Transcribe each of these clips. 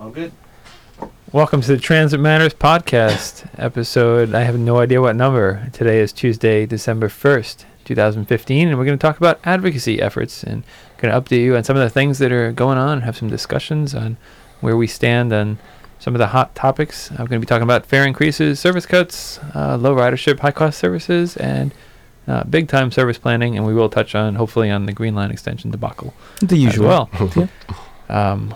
All good. Welcome to the Transit Matters podcast episode. I have no idea what number. Today is Tuesday, December 1st, 2015, and we're going to talk about advocacy efforts and going to update you on some of the things that are going on, and have some discussions on where we stand on some of the hot topics. I'm going to be talking about fare increases, service cuts, uh, low ridership, high cost services, and uh, big time service planning, and we will touch on hopefully on the Green Line extension debacle The as usual. well. Yeah. Um,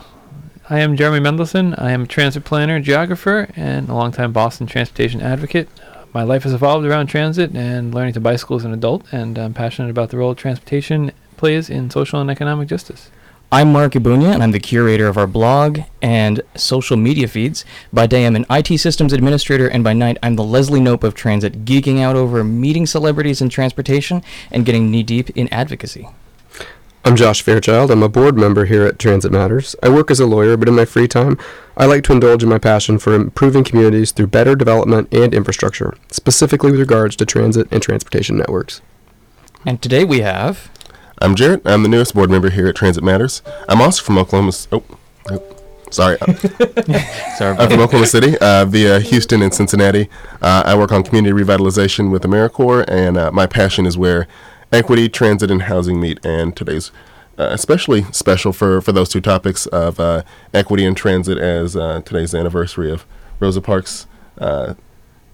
I am Jeremy Mendelson. I am a transit planner, geographer, and a longtime Boston transportation advocate. My life has evolved around transit and learning to bicycle as an adult, and I'm passionate about the role transportation plays in social and economic justice. I'm Marc Ebuña, and I'm the curator of our blog and social media feeds. By day, I'm an IT systems administrator, and by night, I'm the Leslie Knope of transit, geeking out over meeting celebrities in transportation and getting knee deep in advocacy. I'm Josh Fairchild. I'm a board member here at Transit Matters. I work as a lawyer, but in my free time, I like to indulge in my passion for improving communities through better development and infrastructure, specifically with regards to transit and transportation networks. And today we have. I'm Jarrett. I'm the newest board member here at Transit Matters. I'm also from Oklahoma. Oh, oh sorry. Sorry, I'm from Oklahoma City uh, via Houston and Cincinnati. Uh, I work on community revitalization with AmeriCorps, and uh, my passion is where equity, transit, and housing meet. And today's uh, especially special for, for those two topics of uh, equity and transit as uh, today's anniversary of Rosa Parks uh,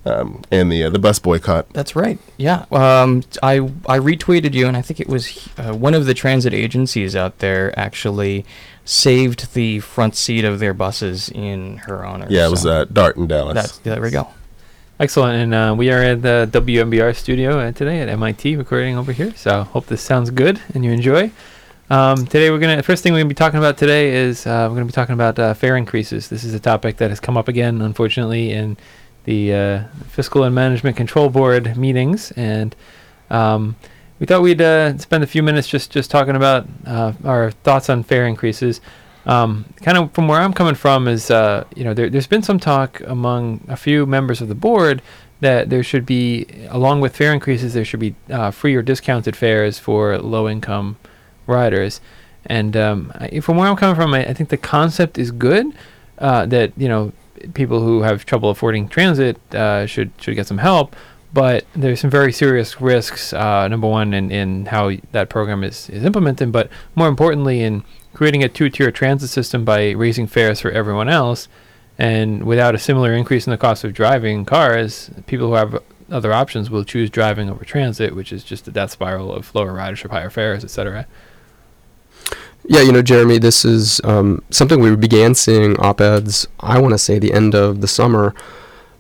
um, and the uh, the bus boycott. That's right. Yeah. Um, I I retweeted you, and I think it was uh, one of the transit agencies out there actually saved the front seat of their buses in her honor. Yeah, it was So uh, Dart in Dallas. That's there we go. Excellent, and uh, we are at the WMBR studio uh, today at MIT, recording over here. So hope this sounds good and you enjoy. Um, today we're gonna first thing we're gonna be talking about today is uh, we're gonna be talking about uh, fare increases. This is a topic that has come up again, unfortunately, in the uh, Fiscal and Management Control Board meetings, and um, we thought we'd uh, spend a few minutes just just talking about our thoughts on fare increases. Um, kind of from where I'm coming from is, uh, you know, there, there's been some talk among a few members of the board that there should be, along with fare increases, there should be uh, free or discounted fares for low-income riders. And um, I, from where I'm coming from, I, I think the concept is good. Uh, that you know, people who have trouble affording transit uh, should should get some help. But there's some very serious risks. Uh, number one, in, in how that program is, is implemented, but more importantly, in creating a two-tier transit system by raising fares for everyone else, and without a similar increase in the cost of driving cars, people who have other options will choose driving over transit, which is just the death spiral of lower ridership, higher fares, etc. Yeah, you know, Jeremy, this is um, something we began seeing op-eds. I want to say the end of the summer,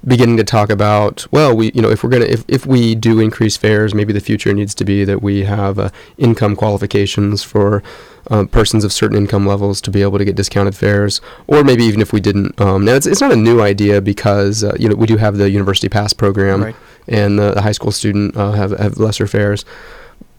beginning to talk about. Well, we, you know, if we're gonna, if, if we do increase fares, maybe the future needs to be that we have uh, income qualifications for um, persons of certain income levels to be able to get discounted fares, or maybe even if we didn't. Um, now, it's it's not a new idea because uh, you know we do have the University Pass program, Right. and the, the high school student uh, have have lesser fares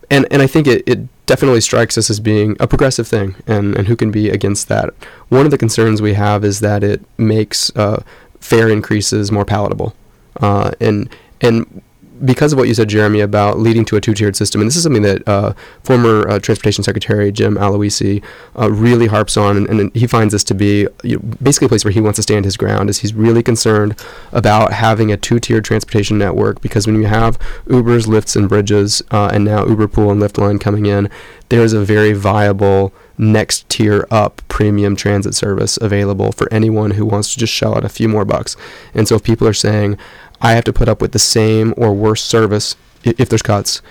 and and I think it, it definitely strikes us as being a progressive thing, and, and who can be against that? One of the concerns we have is that it makes uh, fare increases more palatable, uh, and and because of what you said, Jeremy, about leading to a two-tiered system, and this is something that uh, former uh, Transportation Secretary Jim Aloisi uh, really harps on, and, and he finds this to be you know, basically a place where he wants to stand his ground. Is he's really concerned about having a two-tiered transportation network because when you have Ubers, Lyfts, and Bridjs, uh, and now Uber Pool and Lyftline coming in, there's a very viable next tier up premium transit service available for anyone who wants to just shell out a few more bucks. And so if people are saying, I have to put up with the same or worse service if there's cuts,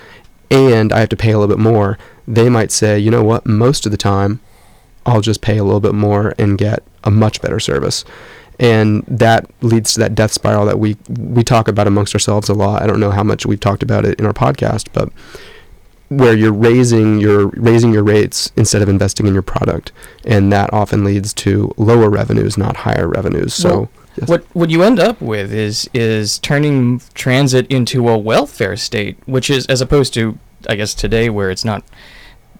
and I have to pay a little bit more, they might say, you know what, most of the time, I'll just pay a little bit more and get a much better service. And that leads to that death spiral that we we talk about amongst ourselves a lot. I don't know how much we've talked about it in our podcast, but where you're raising your raising your rates instead of investing in your product, and that often leads to lower revenues, not higher revenues. So Well, yes. What what you end up with is is turning transit into a welfare state, which is as opposed to I guess today where it's not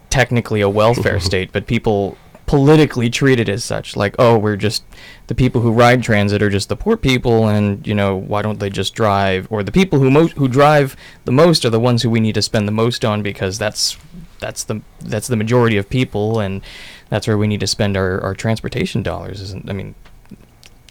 technically a welfare state, but people politically treat it as such. Like, oh, we're just the people who ride transit are just the poor people, and you know why don't they just drive? Or the people who most who drive the most are the ones who we need to spend the most on because that's that's the that's the majority of people, and that's where we need to spend our, our transportation dollars. Isn't I mean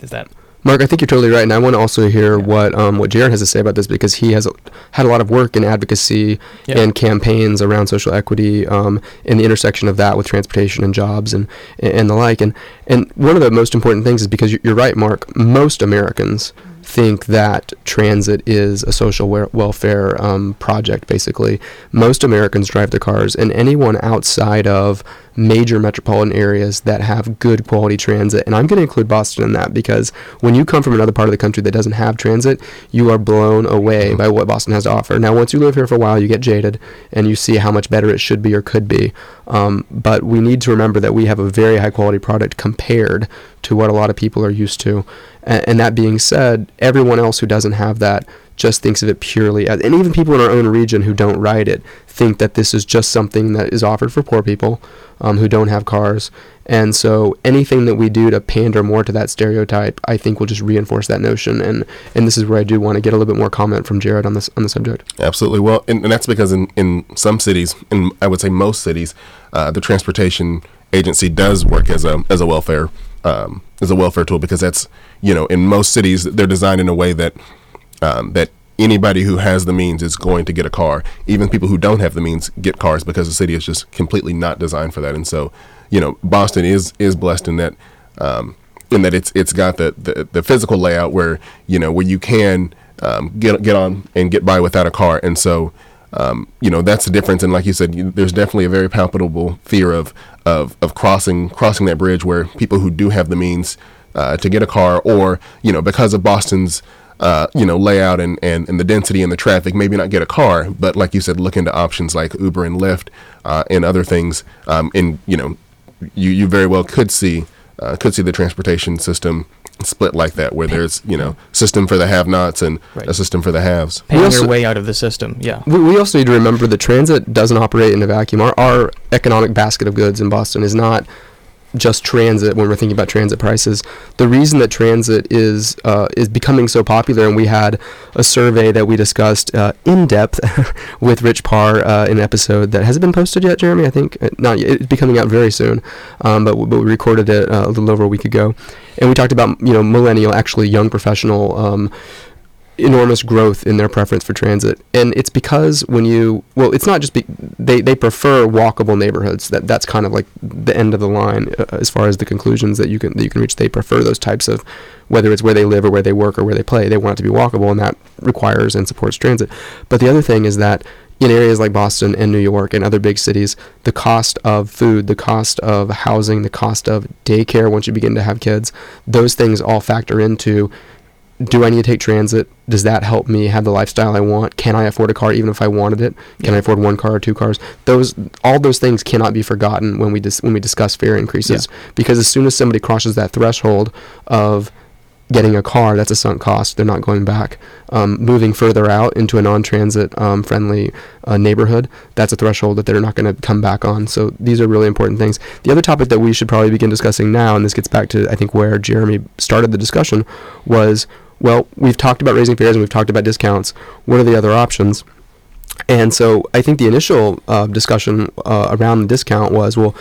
is that Marc, I think you're totally right, and I want to also hear Yeah. what um, what Jared has to say about this because he has had a lot of work in advocacy Yeah. and campaigns around social equity, um, and the intersection of that with transportation and jobs and and the like. And and one of the most important things is because you- you're right, Marc. Most Americans think that transit is a social wel- welfare um, project. Basically, most Americans drive their cars, and anyone outside of major metropolitan areas that have good quality transit, and I'm going to include Boston in that because when you come from another part of the country that doesn't have transit, you are blown away by what Boston has to offer. Now, once you live here for a while, you get jaded and you see how much better it should be or could be. Um, but we need to remember that we have a very high quality product compared to what a lot of people are used to. And, that being said, everyone else who doesn't have that just thinks of it purely as, and even people in our own region who don't ride it think that this is just something that is offered for poor people um, who don't have cars. And so anything that we do to pander more to that stereotype, I think will just reinforce that notion. And, and this is where I do want to get a little bit more comment from Jared on this on the subject. Absolutely. Well, and, and that's because in, in some cities, and I would say most cities, uh, the transportation agency does work as a as a welfare um, as a welfare tool because that's you know in most cities they're designed in a way that um, that anybody who has the means is going to get a car. Even people who don't have the means get cars because the city is just completely not designed for that. And so, you know, Boston is is blessed in that um, in that it's it's got the, the the physical layout where you know where you can um, get get on and get by without a car. And so. Um, you know that's the difference, and like you said, you, there's definitely a very palpable fear of, of of crossing crossing that bridge where people who do have the means uh, to get a car, or you know because of Boston's uh, you know, layout and, and, and the density and the traffic, maybe not get a car, but like you said, look into options like Uber and Lyft uh, and other things. Um, and you know, you, you very well could see uh, could see the transportation system split like that, where there's you know system for the have-nots and Right. a system for the haves. paying also- your way out of the system? Yeah. We, we also need to remember that transit doesn't operate in a vacuum. Our, our economic basket of goods in Boston is not just transit when we're thinking about transit prices. The reason that transit is uh, is becoming so popular, and we had a survey that we discussed uh, in depth with Rich Parr uh, in an episode that has it been posted yet, Jeremy? I think Uh, not. Yet. It's be coming out very soon, um, but, w- but we recorded it uh, a little over a week ago, and we talked about you know millennial, actually young professional. Um, enormous growth in their preference for transit. And it's because when you well it's not just be, they they prefer walkable neighborhoods. That that's kind of like the end of the line uh, as far as the conclusions that you can that you can reach. They prefer those types of whether it's where they live or where they work or where they play they want it to be walkable and that requires and supports transit. But the other thing is that in areas like Boston and New York and other big cities, the cost of food, the cost of housing, the cost of daycare once you begin to have kids, those things all factor into do I need to take transit? Does that help me have the lifestyle I want? Can I afford a car even if I wanted it? Can I afford one car or two cars? Those all those things cannot be forgotten when we dis- when we discuss fare increases because as soon as somebody crosses that threshold of getting a car, that's a sunk cost. They're not going back. Um, moving further out into a non-transit um, friendly uh, neighborhood, that's a threshold that they're not going to come back on. So these are really important things. The other topic that we should probably begin discussing now, and this gets back to I think where Jeremy started the discussion, was well, we've talked about raising fares and we've talked about discounts. What are the other options? And so I think the initial uh, discussion uh, around the discount was well,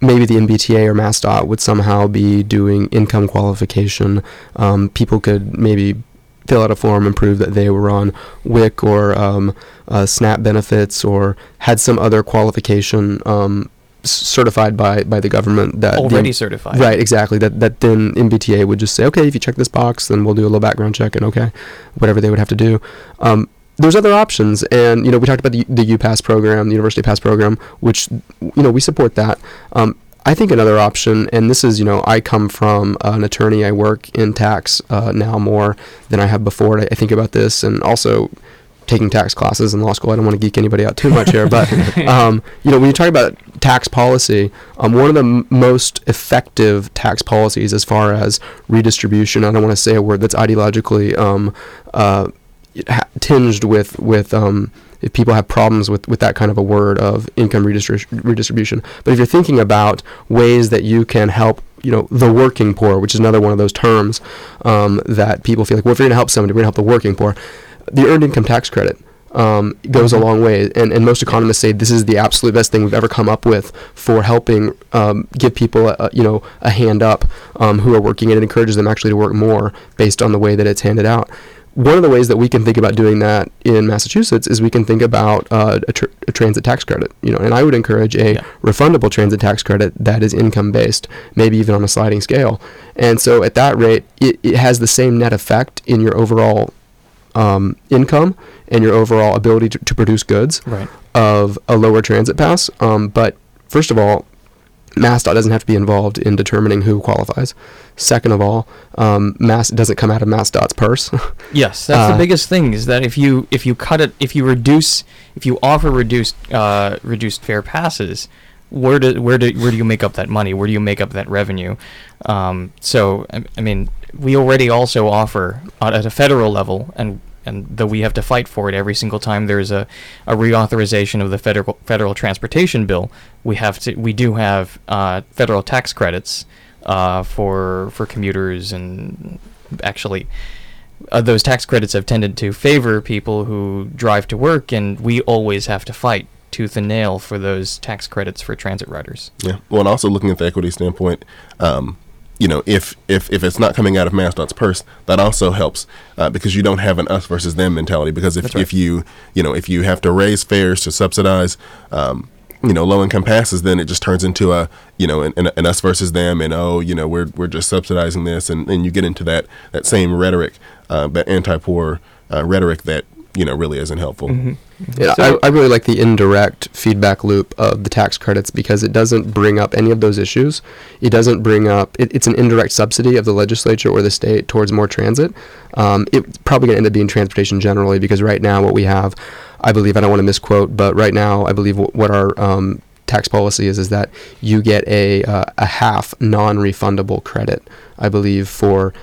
maybe the MBTA or MassDOT would somehow be doing income qualification. Um, people could maybe fill out a form and prove that they were on WIC or um, uh, SNAP benefits or had some other qualification um, certified by, by the government that the- Already certified. Right, exactly. That that then MBTA would just say, okay, if you check this box, then we'll do a little background check and okay, whatever they would have to do. Um, there's other options, and you know we talked about the the UPass program, the University Pass program, which you know we support that. Um, I think another option, and this is you know I come from uh, an attorney, I work in tax uh, now more than I have before. I, I think about this, and also taking tax classes in law school. I don't want to geek anybody out too much here, but um, you know, when you talk about tax policy, um, one of the m- most effective tax policies as far as redistribution. I don't want to say a word that's ideologically um, uh, ha- tinged with with. Um, if people have problems with, with that kind of a word of income redistri- redistribution, but if you're thinking about ways that you can help, you know, the working poor, which is another one of those terms um, that people feel like, well, if you're going to help somebody, we're going to help the working poor the earned income tax credit. Um, goes a long way. And, and most economists say this is the absolute best thing we've ever come up with for helping um, give people, a, a, you know, a hand up um, who are working, and it encourages them actually to work more based on the way that it's handed out. One of the ways that we can think about doing that in Massachusetts is we can think about uh, a, tr- a transit tax credit, you know, and I would encourage a Yeah. refundable transit tax credit that is income based, maybe even on a sliding scale. And so at that rate, it, it has the same net effect in your overall um, income and your overall ability to, to produce goods Right. of a lower transit pass. Um, but first of all, MassDOT doesn't have to be involved in determining who qualifies. Second of all, um, Mass doesn't come out of MassDOT's purse. Yes, that's Uh, the biggest thing is that if you if you cut it if you reduce if you offer reduced uh, reduced fare passes, where do where do where do you make up that money? Where do you make up that revenue? Um, so I, I mean, we already also offer at a federal level, and and though we have to fight for it every single time there's a, a reauthorization of the federal federal transportation bill, we have to we do have uh, federal tax credits uh, for for commuters and actually uh, those tax credits have tended to favor people who drive to work, and we always have to fight tooth and nail for those tax credits for transit riders. Yeah. Well, and also looking at the equity standpoint, um, you know, if if if it's not coming out of MassDOT's purse, that also helps uh, because you don't have an us versus them mentality. Because if right. if you you know if you have to raise fares to subsidize. Um, you know, low income passes, then it just turns into a, you know, an, an, an us versus them, and oh, you know, we're we're just subsidizing this, and then you get into that that same rhetoric, uh, that anti-poor uh, rhetoric that you know really isn't helpful. Yeah, So- I, I really like the indirect feedback loop of the tax credits because it doesn't bring up any of those issues. It doesn't bring up, it, it's an indirect subsidy of the legislature or the state towards more transit. Um, it's probably going to end up being transportation generally because right now what we have, I believe, I don't want to misquote, but right now I believe w- what our um, tax policy is is that you get a, uh, a half non refundable credit, I believe, for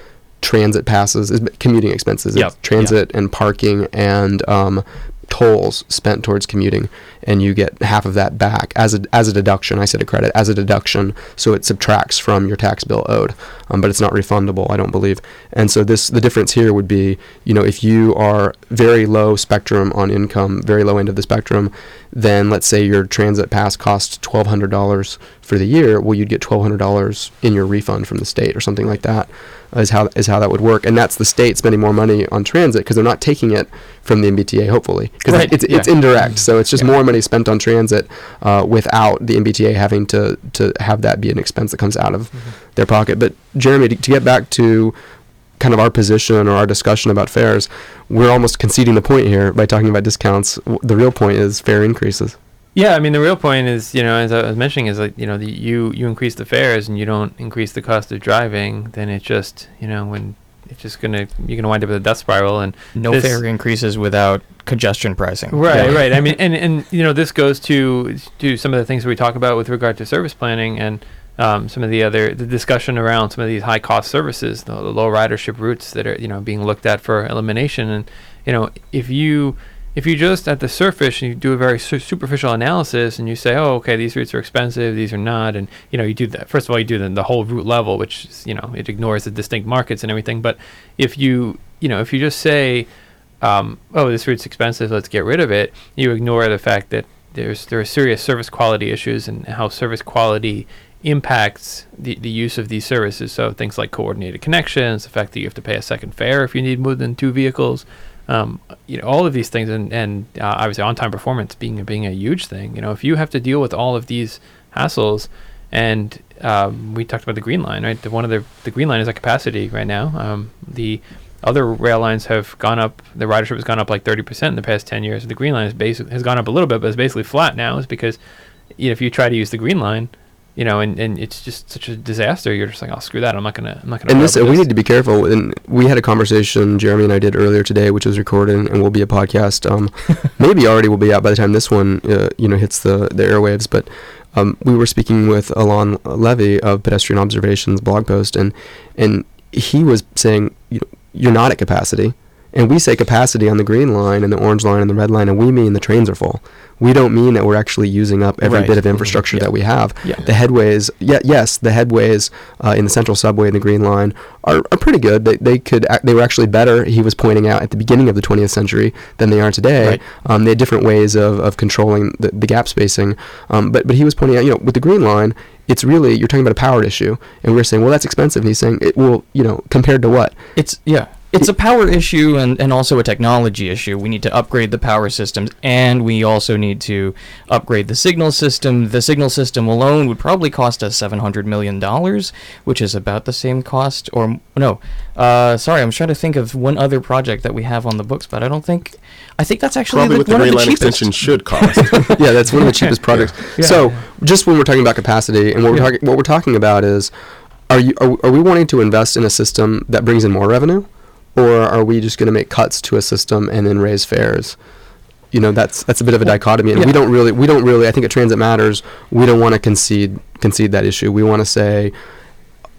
transit passes, commuting expenses. Yep, transit and parking and um, tolls spent towards commuting, and you get half of that back as a as a deduction. I said a credit as a deduction, so it subtracts from your tax bill owed, um, but it's not refundable. I don't believe. And so this the difference here would be, you know, if you are very low spectrum on income, very low end of the spectrum, then let's say your transit pass costs twelve hundred dollars for the year. Well, you'd get twelve hundred dollars in your refund from the state or something like that. Is how is how that would work, and that's the state spending more money on transit because they're not taking it from the MBTA, hopefully, because Right, it's it's indirect. So it's just Yeah. more money spent on transit uh, without the MBTA having to to have that be an expense that comes out of their pocket. But Jeremy, to, to get back to kind of our position or our discussion about fares, we're almost conceding the point here by talking about discounts. The real point is fare increases. Yeah, I mean the real point is, you know, as I was mentioning, is like you know, the, you you increase the fares and you don't increase the cost of driving, then it just you know when it's just gonna you're gonna wind up with a death spiral and No This- fare increases without congestion pricing. Right, Yeah. right. I mean, and and you know, this goes to to some of the things we talk about with regard to service planning and um, some of the other the discussion around some of these high cost services, the, the low ridership routes that are you know being looked at for elimination. And you know, if you if you just at the surface and you do a very su- superficial analysis and you say, oh, okay, these routes are expensive, these are not, and you know, you do that. First of all, you do the, the whole route level, which you know, it ignores the distinct markets and everything. But if you you know, if you just say um, oh, this route's expensive, let's get rid of it, you ignore the fact that there's there are serious service quality issues and how service quality impacts the, the use of these services. So things like coordinated connections, the fact that you have to pay a second fare if you need more than two vehicles, um, you know, all of these things, and and uh, obviously on-time performance being being a huge thing. You know, if you have to deal with all of these hassles, and um, we talked about the Green Line, right? The, one of the the Green Line is at capacity right now. Um, the other rail lines have gone up. The ridership has gone up like 30% in the past 10 years. The Green Line is basic, has gone up a little bit, but it's basically flat now. Is because you know, if you try to use the Green Line, you know, and, and it's just such a disaster. You're just like, oh, screw that. I'm not gonna. I'm not gonna. And this, we need to be careful. And we had a conversation, Jeremy and I did earlier today, which was recorded and will be a podcast. Um, maybe already will be out by the time this one, uh, you know, hits the the airwaves. But um, we were speaking with Alon Levy of Pedestrian Observations blog post, and and he was saying, you know, you're not at capacity, and we say capacity on the green line and the orange line and the red line, and we mean the trains are full. We don't mean that we're actually using up every Right. bit of infrastructure Yeah. that we have. Yeah. The headways, yeah, yes, the headways uh, in the central subway and the green line are, are pretty good. They, they could ac- they were actually better. He was pointing out at the beginning of the 20th century than they are today. Right. Um, they had different ways of, of controlling the, the gap spacing. Um, but but he was pointing out, you know, with the green line, it's really you're talking about a power issue, and we are saying, well, that's expensive. And he's saying, it will, you know, compared to what? It's yeah. It's a power issue and, and also a technology issue. We need to upgrade the power systems and we also need to upgrade the signal system. The signal system alone would probably cost us seven hundred million dollars, which is about the same cost or no. Uh, sorry, I'm trying to think of one other project that we have on the books, but I don't think I think that's actually Probably the, what the one Green of the Line cheapest. extension should cost. yeah, that's one of the cheapest projects. Yeah. So, just when we're talking about capacity, and what we're Yeah. talking, what we're talking about is, are you are, are we wanting to invest in a system that brings in more revenue, or are we just going to make cuts to a system and then raise fares? You know, that's that's a bit of a dichotomy, and we don't really we don't really. I think at Transit Matters, we don't want to concede concede that issue. We want to say,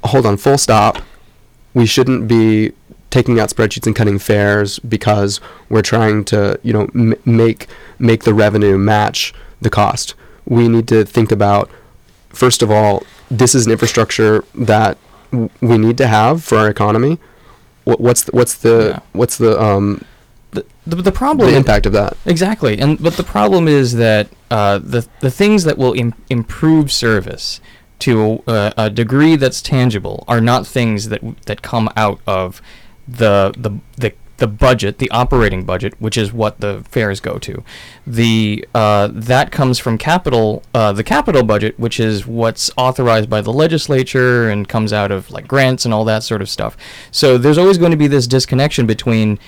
hold on, full stop. We shouldn't be taking out spreadsheets and cutting fares because we're trying to, you know, m- make make the revenue match the cost. We need to think about, first of all, this is an infrastructure that w- we need to have for our economy. What, what's the, what's the Yeah. what's the um The, the, the problem the impact of that? Exactly, and but the problem is that uh, the the things that will Im- improve service to a, a degree that's tangible are not things that that come out of the the the the budget, the operating budget, which is what the fares go to. The uh, that comes from capital, uh, the capital budget, which is what's authorized by the legislature and comes out of like grants and all that sort of stuff. So there's always going to be this disconnection between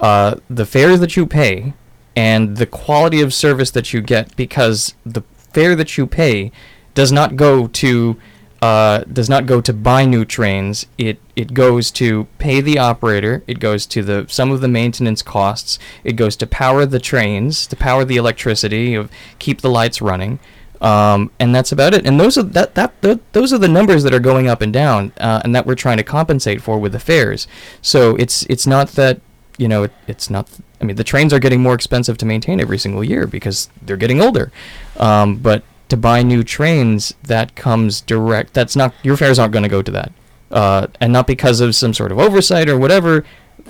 uh, the fares that you pay and the quality of service that you get because the fare that you pay does not go to uh, does not go to buy new trains. It it goes to pay the operator. It goes to the some of the maintenance costs. It goes to power the trains, to power the electricity, of keep the lights running, um, and that's about it. And those are that that th- those are the numbers that are going up and down, uh, and that we're trying to compensate for with the fares. So it's it's not that you know it, it's not. I mean, the trains are getting more expensive to maintain every single year because they're getting older. Um, but to buy new trains, that comes direct. That's not your fares aren't going to go to that, uh, and not because of some sort of oversight or whatever.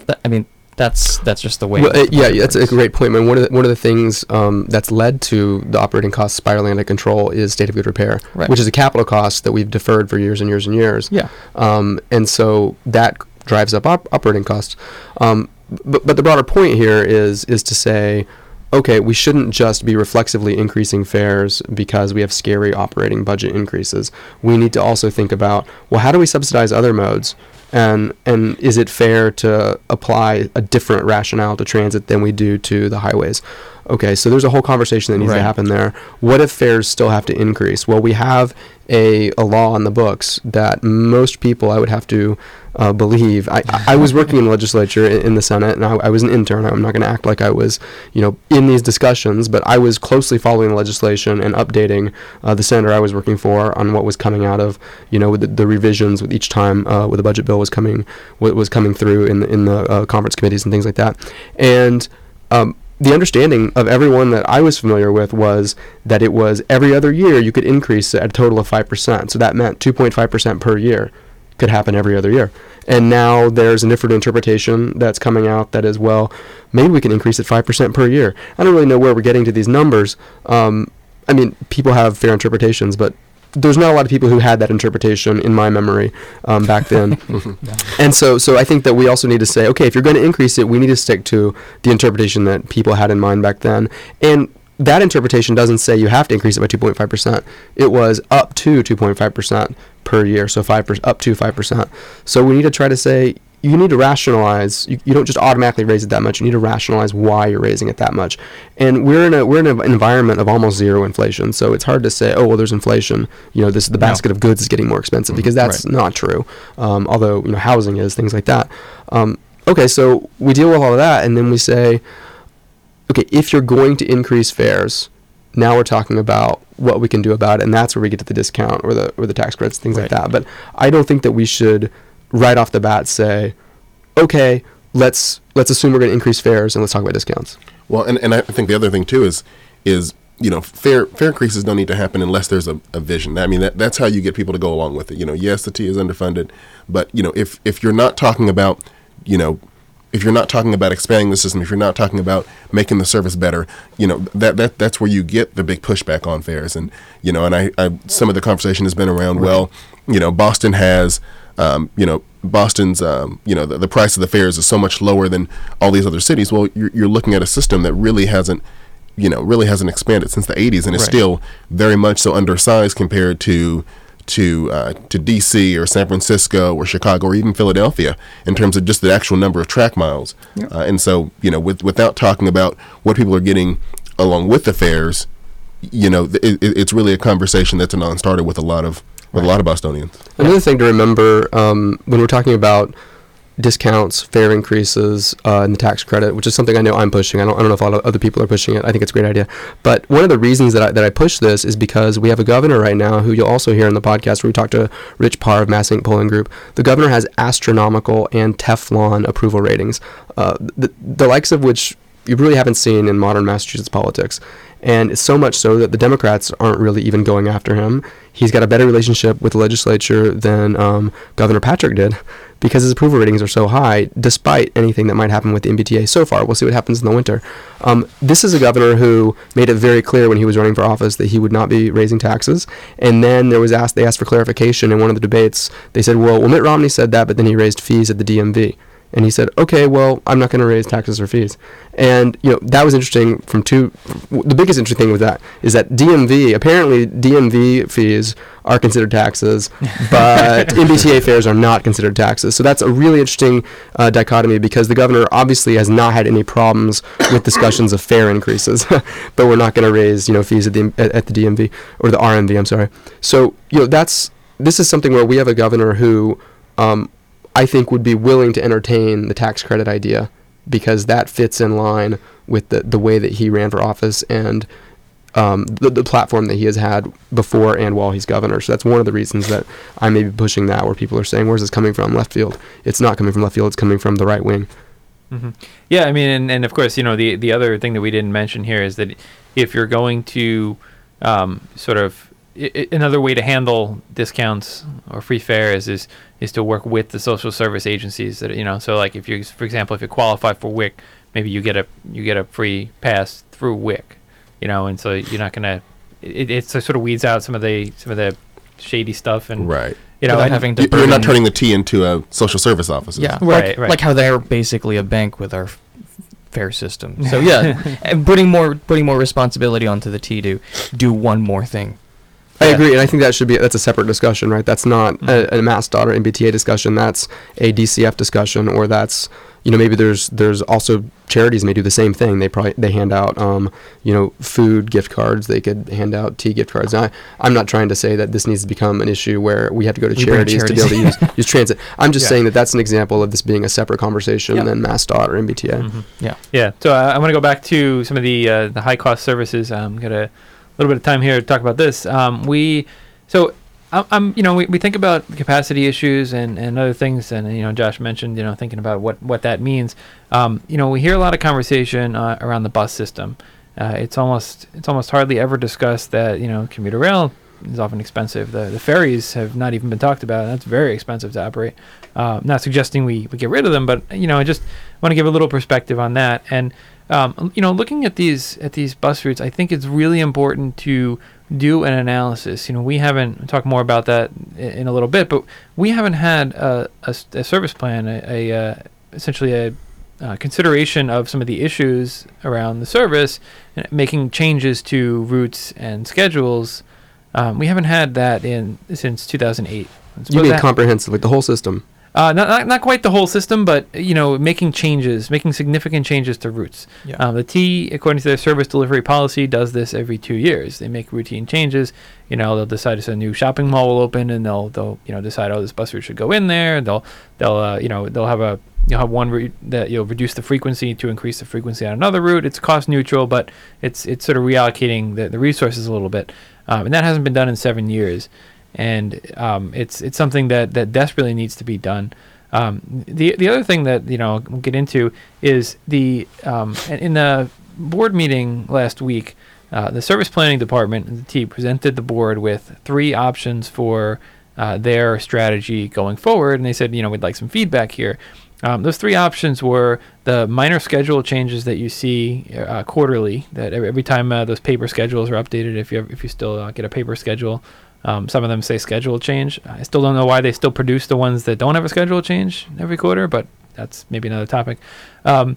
That, I mean, that's that's just the way. Well, the uh, yeah, that's a great point, man. One of the, one of the things um, that's led to the operating costs spiraling out of control is state of good repair, Right. which is a capital cost that we've deferred for years and years and years. Yeah. Um, and so that drives up op- operating costs. Um, but, but the broader point here is is to say, okay, we shouldn't just be reflexively increasing fares because we have scary operating budget increases. We need to also think about, well, how do we subsidize other modes? And and is it fair to apply a different rationale to transit than we do to the highways? Okay, so there's a whole conversation that needs Right. to happen there. What if fares still have to increase? Well, we have a, a law on the books that most people, I would have to uh, believe. I, I was working in the legislature in, in the Senate, and I, I was an intern. I'm not going to act like I was, you know, in these discussions, but I was closely following the legislation and updating uh, the senator I was working for on what was coming out of, you know, with the, the revisions with each time uh, with the budget bill was coming wa- was coming through in the, in the uh, conference committees and things like that, and. Um, the understanding of everyone that I was familiar with was that it was every other year you could increase at a total of 5%. So that meant 2.5% per year could happen every other year. And now there's a different interpretation that's coming out that is, well, maybe we can increase it 5% per year. I don't really know where we're getting to these numbers. Um, I mean, people have fair interpretations, but there's not a lot of people who had that interpretation in my memory um, back then. And so, so I think that we also need to say, okay, if you're going to increase it, we need to stick to the interpretation that people had in mind back then. And that interpretation doesn't say you have to increase it by 2.5%. It was up to 2.5% per year, so 5% up to 5%. So we need to try to say you need to rationalize. You, you don't just automatically raise it that much. You need to rationalize why you're raising it that much. And we're in a we're in an environment of almost zero inflation, so it's hard to say, oh well, there's inflation. You know, this the No. basket of goods is getting more expensive because that's Right. not true. Um, although you know housing is things like that. Um, okay, so we deal with all of that, and then we say, okay, if you're going to increase fares, now we're talking about what we can do about it, and that's where we get to the discount or the or the tax credits, things like that. But I don't think that we should right off the bat say, okay, let's let's assume we're going to increase fares and let's talk about discounts. Well, and, and I think the other thing too is is you know fare fair increases don't need to happen unless there's a, a vision. I mean that that's how you get people to go along with it. You know, yes, the T is underfunded, but you know if if you're not talking about you know if you're not talking about expanding the system, if you're not talking about making the service better, you know that that that's where you get the big pushback on fares. And you know, and I, I some of the conversation has been around. Well, you know, Boston has, um, you know, Boston's, um, you know, the, the price of the fares is so much lower than all these other cities. Well, you're, you're looking at a system that really hasn't, you know, really hasn't expanded since the 80s, and it's Right. still very much so undersized compared to to uh, to DC or San Francisco or Chicago or even Philadelphia in terms of just the actual number of track miles. Uh, and so, you know, with, without talking about what people are getting along with the fares, you know, it- it's really a conversation that's a non-starter with a lot of with a lot of Bostonians. Another thing to remember um, when we're talking about discounts, fare increases, uh, and the tax credit, which is something I know I'm pushing. I don't, I don't know if a lot of other people are pushing it. I think it's a great idea. But one of the reasons that I, that I push this is because we have a governor right now who you'll also hear in the podcast where we talked to Rich Parr of MassINC Polling Group. The governor has astronomical and Teflon approval ratings, uh, the, the likes of which you really haven't seen in modern Massachusetts politics. And it's so much so that the Democrats aren't really even going after him. He's got a better relationship with the legislature than um, Governor Patrick did because his approval ratings are so high, despite anything that might happen with the MBTA so far. We'll see what happens in the winter. Um, this is a governor who made it very clear when he was running for office that he would not be raising taxes. And then there was asked, they asked for clarification in one of the debates. They said, well, well, Mitt Romney said that, but then he raised fees at the DMV. And he said, okay, well, I'm not going to raise taxes or fees. And, you know, that was interesting from two. The biggest interesting thing with that is that DMV, apparently DMV fees are considered taxes, but MBTA fares are not considered taxes. So that's a really interesting uh, dichotomy because the governor obviously has not had any problems with discussions of fare increases, but we're not going to raise, you know, fees at the, at, at the DMV or the RMV, I'm sorry. So, you know, that's, this is something where we have a governor who, um, I think would be willing to entertain the tax credit idea because that fits in line with the, the way that he ran for office and um, the, the platform that he has had before and while he's governor. So that's one of the reasons that I may be pushing that where people are saying, where's this coming from? Left field. It's not coming from left field, it's coming from the right wing. hmm Yeah, I mean, and, and of course, you know, the the other thing that we didn't mention here is that if you're going to um, sort of i- i- another way to handle discounts or free fares is is to work with the social service agencies that you know. So like if you, for example, if you qualify for WIC, maybe you get a you get a free pass through WIC, you know, and so you're not gonna. It, it sort of weeds out some of the some of the shady stuff and Right. you know Without and- having to You- You're not turning the T into a social service office. Yeah, Right, like, right. like how they're basically a bank with our f- fare system. So yeah, and putting more putting more responsibility onto the T to do one more thing. I Yeah. agree, and I think that should be that's a separate discussion, right? That's not a, a MassDOT or MBTA discussion. That's a DCF discussion, or that's you know maybe there's there's also charities may do the same thing. They probably they hand out um, you know food gift cards. They could hand out T gift cards. Now, I, I'm not trying to say that this needs to become an issue where we have to go to We bring charities, to be able to use, use transit. I'm just Yeah. saying that that's an example of this being a separate conversation Yeah. than MassDOT or MBTA. Mhm. Yeah. Yeah. So uh, I want to go back to some of the uh, the high cost services. I'm got a little bit of time here to talk about this. Um, we so I'm, you know we, we think about capacity issues and, and other things and you know Josh mentioned you know thinking about what what that means. Um, you know we hear a lot of conversation uh, around the bus system. Uh, it's almost it's almost hardly ever discussed that you know commuter rail is often expensive. The the ferries have not even been talked about. That's very expensive to operate. Uh, not suggesting we, we get rid of them, but you know I just want to give a little perspective on that. And um, you know, looking at these at these bus routes, I think it's really important to do an analysis. You know, we haven't talk more about that i- in a little bit, but we haven't had a a service plan, a, a uh, essentially a uh, consideration of some of the issues around the service, and making changes to routes and schedules. Um, we haven't had that in since 2008. You mean comprehensive, like the whole system? Uh, not, not not quite the whole system, but you know, making changes, making significant changes to routes. Yeah. Um, the T, according to their service delivery policy, does this every two years. They make routine changes. You know, they'll decide if a new shopping mall will open, and they'll they'll you know decide oh this bus route should go in there. They'll they'll uh, you know they'll have a you'll have one route that you'll reduce the frequency to increase the frequency on another route. It's cost neutral, but it's it's sort of reallocating the, the resources a little bit, um, and that hasn't been done in seven years and um, it's it's something that that desperately needs to be done. Um, the the other thing that you know we'll get into is the um, in the board meeting last week, uh, the service planning department the T presented the board with three options for uh, their strategy going forward, and they said you know we'd like some feedback here. Um, those three options were the minor schedule changes that you see uh, quarterly. That every, every time uh, those paper schedules are updated, if you if you still uh, get a paper schedule, um, some of them say schedule change. I still don't know why they still produce the ones that don't have a schedule change every quarter, but that's maybe another topic. Um,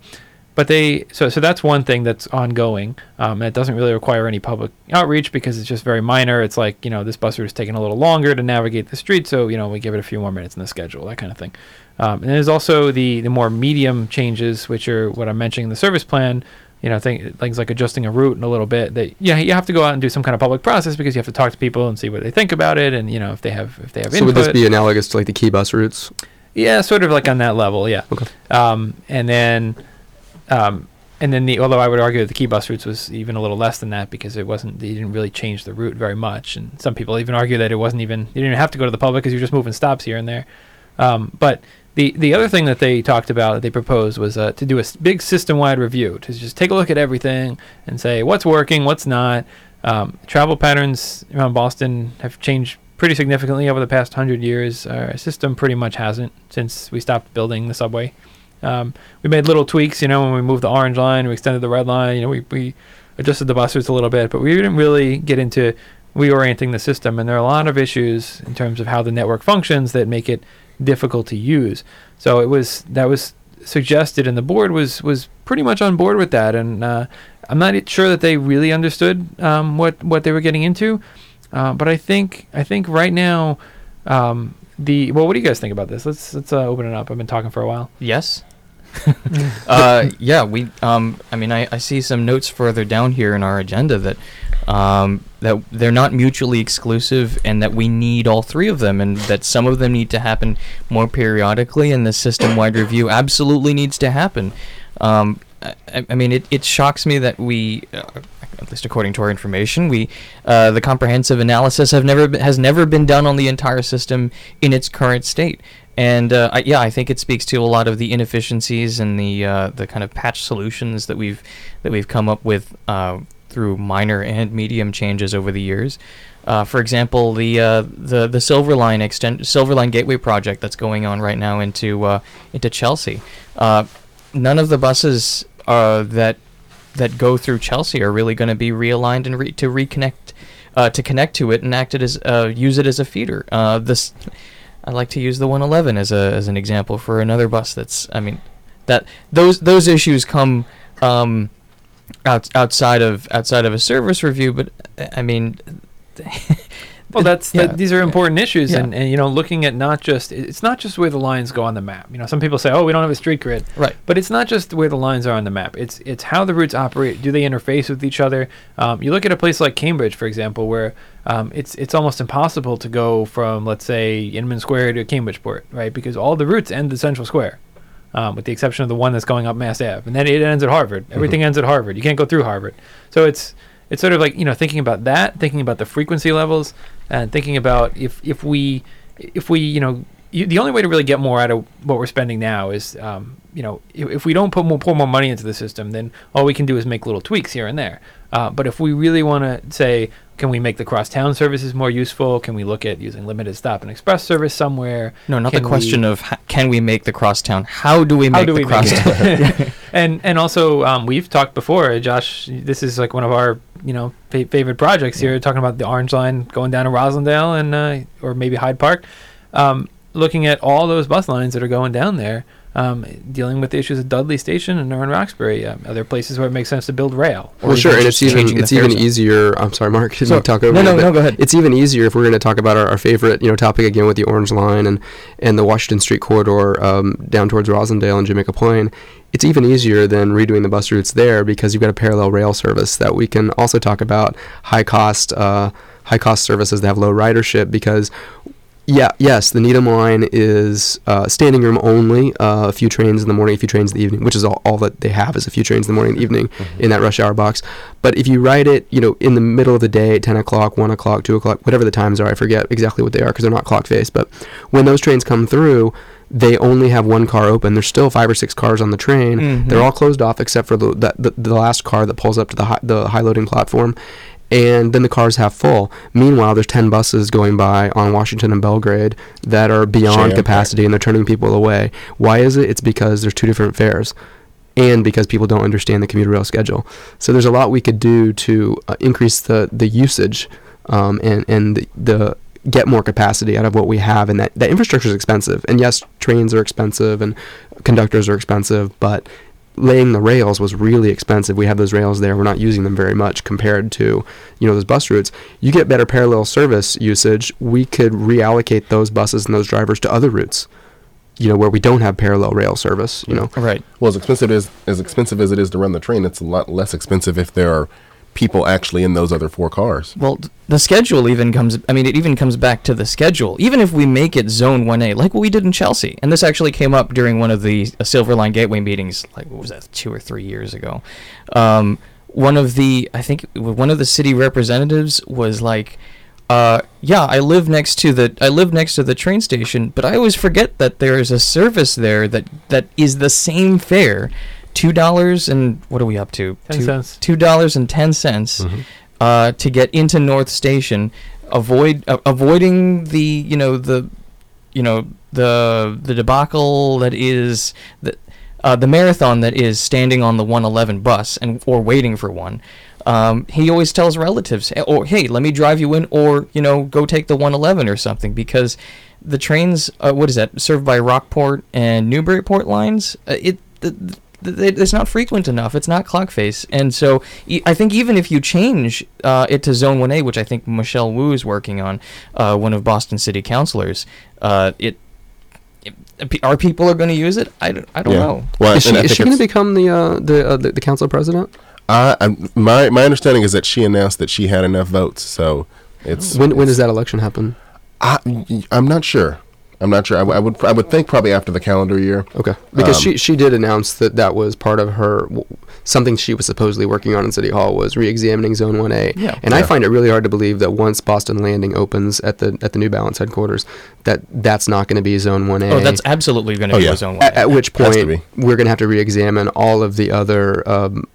but they so so that's one thing that's ongoing. Um, it doesn't really require any public outreach because it's just very minor. It's like you know this bus route is taking a little longer to navigate the street, so you know we give it a few more minutes in the schedule, that kind of thing. Um, and there's also the the more medium changes, which are what I'm mentioning in the service plan. You know, think, things like adjusting a route in a little bit. That yeah, you have to go out and do some kind of public process because you have to talk to people and see what they think about it, and you know if they have if they have input. So input. would this be analogous to like the key bus routes? Yeah, sort of like on that level, yeah. Okay. Um, and then, um, and then the although I would argue that the key bus routes was even a little less than that because it wasn't they didn't really change the route very much, and some people even argue that it wasn't even you didn't even have to go to the public because you're just moving stops here and there. Um, but the the other thing that they talked about that they proposed was uh, to do a big system wide review to just take a look at everything and say what's working, what's not. Um, travel patterns around Boston have changed pretty significantly over the past hundred years. Our system pretty much hasn't since we stopped building the subway. Um, we made little tweaks, you know, when we moved the orange line, we extended the red line, you know, we, we adjusted the bus routes a little bit, but we didn't really get into reorienting the system. And there are a lot of issues in terms of how the network functions that make it difficult to use. So it was that was suggested, and the board was was pretty much on board with that. And uh, I'm not sure that they really understood um, what what they were getting into. Uh, but I think I think right now, um, the well, what do you guys think about this? Let's let's uh, open it up. I've been talking for a while. Yes. uh, yeah, we. Um, I mean, I, I see some notes further down here in our agenda that um, that they're not mutually exclusive, and that we need all three of them, and that some of them need to happen more periodically, and the system-wide review absolutely needs to happen. Um, I, I mean, it, it shocks me that we, uh, at least according to our information, we uh, the comprehensive analysis have never has never been done on the entire system in its current state. And uh, I, yeah, I think it speaks to a lot of the inefficiencies and the uh, the kind of patch solutions that we've that we've come up with uh, through minor and medium changes over the years. Uh, for example, the uh, the the Silver Line extend Silver Line Gateway project that's going on right now into uh, into Chelsea. None of the buses that that go through Chelsea are really going to be realigned and re- to reconnect uh, to connect to it and act it as uh, use it as a feeder. Uh, this I like to use the 111 as a as an example for another bus that's I mean that those those issues come um, out, outside of outside of a service review, but I mean. Well, that's yeah, that, these are yeah. important issues, Yeah. and, and you know, looking at not just it's not just where the lines go on the map. You know, some people say, oh, we don't have a street grid, Right. but it's not just where the lines are on the map. It's it's how the routes operate. Do they interface with each other? Um, you look at a place like Cambridge, for example, where um, it's it's almost impossible to go from let's say Inman Square to Cambridgeport, right? Because all the routes end at Central Square. Um, with the exception of the one that's going up Mass Ave, and then it ends at Harvard. Everything ends at Harvard. You can't go through Harvard. So it's it's sort of like you know thinking about that, thinking about the frequency levels, and thinking about if if we if we you know you, the only way to really get more out of what we're spending now is um, you know if, if we don't put more pour more money into the system, then all we can do is make little tweaks here and there. Uh, but if we really want to say, can we make the crosstown services more useful? Can we look at using limited stop and express service somewhere? No, not Can the question we- of can we make the crosstown. How do we make do the we crosstown? and and also um, we've talked before, Josh. This is like one of our you know fa- favorite projects here, talking about the Orange Line going down to Roslindale and uh, or maybe Hyde Park, um, looking at all those bus lines that are going down there. Um, dealing with the issues at Dudley Station and in Roxbury, um, other places where it makes sense to build rail. Or well, sure, and it's even it's even zone. easier. I'm sorry, Marc. Didn't So- talk over no, no, but no, go ahead. It's even easier if we're going to talk about our, our favorite, you know, topic again with the Orange Line and and the Washington Street corridor um, down towards Roslindale and Jamaica Plain. It's even easier than redoing the bus routes there because you've got a parallel rail service that we can also talk about high cost uh, high cost services that have low ridership because Yeah, yes, the Needham line is uh, standing room only. Uh, a few trains in the morning, a few trains in the evening, which is all, all that they have is a few trains in the morning and evening in that rush hour box. But if you ride it, you know, in the middle of the day, 10 o'clock, 1 o'clock, 2 o'clock, whatever the times are, I forget exactly what they are because they're not clock faced. But when those trains come through, they only have one car open. There's still five or six cars on the train. Mhm. They're all closed off except for the, the, the, the last car that pulls up to the high, the high loading platform and then the cars have full. Meanwhile, there's 10 buses going by on Washington and Belgrade that are beyond capacity and they're turning people away. Why is it? It's because there's two different fares and because people don't understand the commuter rail schedule. So there's a lot we could do to uh, increase the, the usage um, and, and the, the get more capacity out of what we have and that, that infrastructure is expensive and yes trains are expensive and conductors are expensive but laying the rails was really expensive. We have those rails there. We're not using them very much compared to, you know, those bus routes. You get better parallel service usage. We could reallocate those buses and those drivers to other routes, you know, where we don't have parallel rail service, you know. Right. Well, as expensive as as expensive as it is to run the train, it's a lot less expensive if there are people actually in those other four cars. Well, the schedule even comes. I mean, it even comes back to the schedule. Even if we make it Zone One A, like what we did in Chelsea, and this actually came up during one of the uh, Silver Line Gateway meetings, like what was that, two or three years ago. Um, one of the, I think, one of the city representatives was like, uh, "Yeah, I live next to the, I live next to the train station, but I always forget that there is a service there that that is the same fare." Two dollars and what are we up to? Ten Two- cents. Two dollars and ten cents uh, to get into North Station, avoid uh, avoiding the you know the you know the the debacle that is the uh, the marathon that is standing on the 111 bus and or waiting for one. Um, he always tells relatives, "Eh, or hey, let me drive you in, or you know, go take the 111 or something, because the trains, uh, what is that, served by Rockport and Newburyport lines, uh, it. The, the, it's not frequent enough. It's not clock face, and so e- I think even if you change uh, it to Zone One A, which I think Michelle Wu is working on, uh, one of Boston City councilors, uh, it, it are people are going to use it? I, don't- I don't Yeah. know. Well, Is she, is she going to become the, uh, the, uh, the the council president? I, my my understanding is that she announced that she had enough votes, so it's When when does that election happen? I, I'm not sure. I'm not sure. I, w- I would I would think probably after the calendar year. Okay, because Um, she she did announce that that was part of her something she was supposedly working on in City Hall was re-examining Zone One A. Yeah. and I find it really hard to believe that once Boston Landing opens at the at the New Balance headquarters, that that's not going to be Zone One A. Oh, that's absolutely going to Oh, be yeah. Zone One. at, at which Has to point we're going to have to re-examine all of the other um, z- z-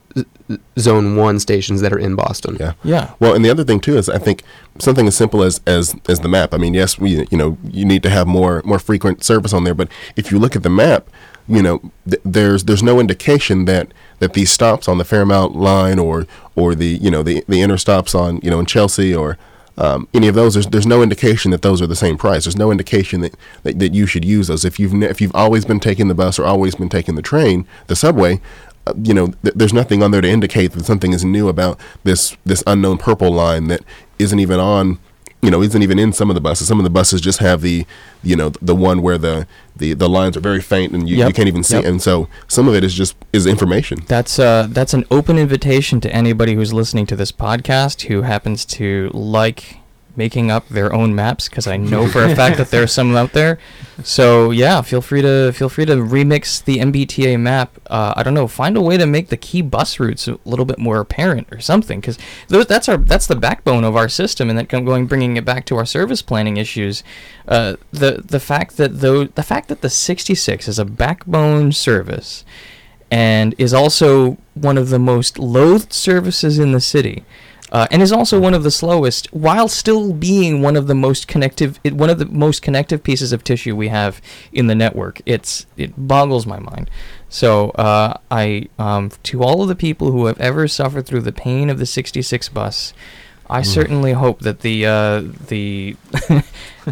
Zone One stations that are in Boston. Yeah. yeah. Well, and the other thing too is I think something as simple as as as the map. I mean, yes, we you know you need to have more more frequent service on there, but if you look at the map, you know th- there's there's no indication that that these stops on the Fairmount line or or the you know the the inner stops on you know in Chelsea or um, any of those, there's, there's no indication that those are the same price. There's no indication that, that, that you should use those. If you've ne- if you've always been taking the bus or always been taking the train, the subway, you know, th- there's nothing on there to indicate that something is new about this this unknown purple line that isn't even on, you know, isn't even in some of the buses. Some of the buses just have the, you know, the one where the the, the lines are very faint and you, you can't even see. Yep. And so some of it is just is information. That's uh that's an open invitation to anybody who's listening to this podcast who happens to like making up their own maps because I know for a fact that there are some out there. So yeah, feel free to feel free to remix the MBTA map. Uh, I don't know, find a way to make the key bus routes a little bit more apparent or something because that's our that's the backbone of our system. And that going bringing it back to our service planning issues, uh, the the fact that though the fact that the 66 is a backbone service and is also one of the most loathed services in the city. Uh, and is also one of the slowest, while still being one of the most connective, it, one of the most connective pieces of tissue we have in the network. It's it boggles my mind. So uh, I, um, to all of the people who have ever suffered through the pain of the 66 bus, I certainly hope that the uh, the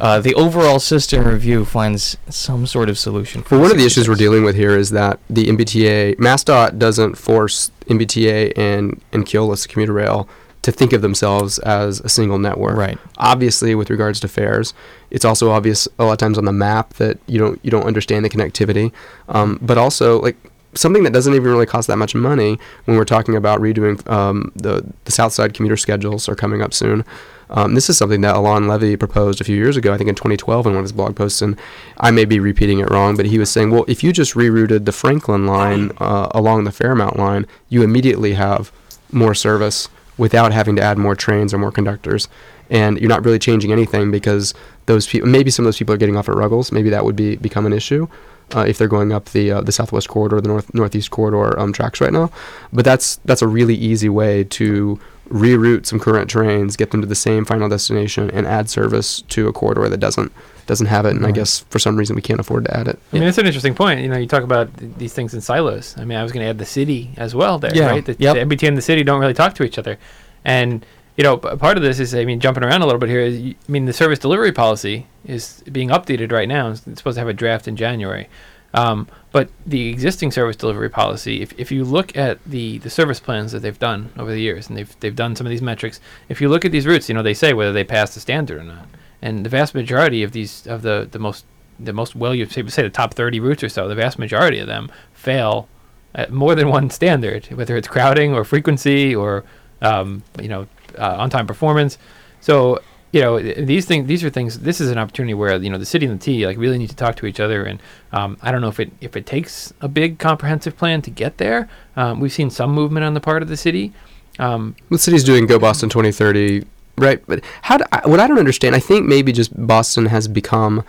uh, the overall system review finds some sort of solution. For Well, one of the issues we're dealing with here is that the MBTA, MassDOT doesn't force MBTA and, and Keolis Commuter Rail to think of themselves as a single network. Right. Obviously, with regards to fares, it's also obvious a lot of times on the map that you don't you don't understand the connectivity. Um, but also, like something that doesn't even really cost that much money when we're talking about redoing um, the the South Side commuter schedules are coming up soon. Um, this is something that Alon Levy proposed a few years ago, I think in 2012 in one of his blog posts, and I may be repeating it wrong, but he was saying, well, if you just rerouted the Franklin line uh, along the Fairmount line, you immediately have more service without having to add more trains or more conductors, and you're not really changing anything because those people, maybe some of those people are getting off at Ruggles, maybe that would be become an issue. Uh, if they're going up the uh, the southwest corridor, the north northeast corridor um, tracks right now, but that's that's a really easy way to reroute some current trains, get them to the same final destination, and add service to a corridor that doesn't doesn't have it. And I guess for some reason we can't afford to add it. I mean, that's an interesting point. You know, you talk about th- these things in silos. I mean, I was going to add the city as well there, Yeah. right? The, Yep. the MBTA and the city don't really talk to each other. And, you know, part of this is, I mean, jumping around a little bit here. Is, I mean, the service delivery policy is being updated right now. It's supposed to have a draft in January. Um, but the existing service delivery policy, if, if you look at the, the service plans that they've done over the years, and they've, they've done some of these metrics, if you look at these routes, you know, they say whether they pass the standard or not. And the vast majority of these, of the, the most the most well you say, say the top 30 routes or so the vast majority of them fail at more than one standard whether it's crowding or frequency or um, you know uh, on-time performance so you know these things these are things this is an opportunity where you know the city and the T like really need to talk to each other and um, I don't know if it if it takes a big comprehensive plan to get there um, we've seen some movement on the part of the city um, The city's doing Go Boston 2030, right? But how? Do, I- what I don't understand, I think maybe just Boston has become,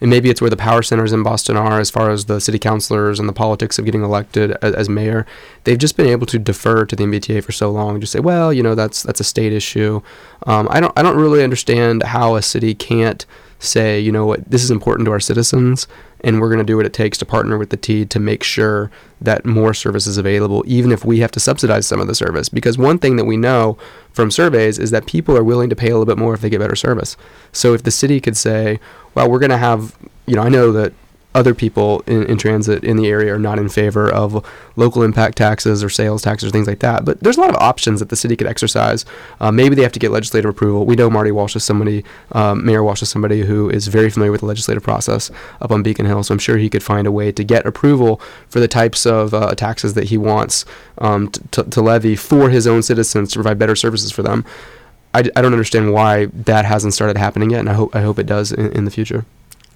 and maybe it's where the power centers in Boston are, as far as the city councilors and the politics of getting elected as, as mayor. They've just been able to defer to the MBTA for so long, just say, well, you know, that's that's a state issue. Um, I don't I don't really understand how a city can't say, you know what, this is important to our citizens, and we're going to do what it takes to partner with the T to make sure that more service is available, even if we have to subsidize some of the service. Because one thing that we know from surveys is that people are willing to pay a little bit more if they get better service. So if the city could say, well, we're going to have, you know, I know that other people in, in transit in the area are not in favor of local impact taxes or sales taxes or things like that. But there's a lot of options that the city could exercise. Uh, maybe they have to get legislative approval. We know Marty Walsh is somebody, um, Mayor Walsh is somebody who is very familiar with the legislative process up on Beacon Hill. So I'm sure he could find a way to get approval for the types of uh, taxes that he wants um, t- to, to levy for his own citizens to provide better services for them. I, d- I don't understand why that hasn't started happening yet, and I hope I hope it does in, in the future.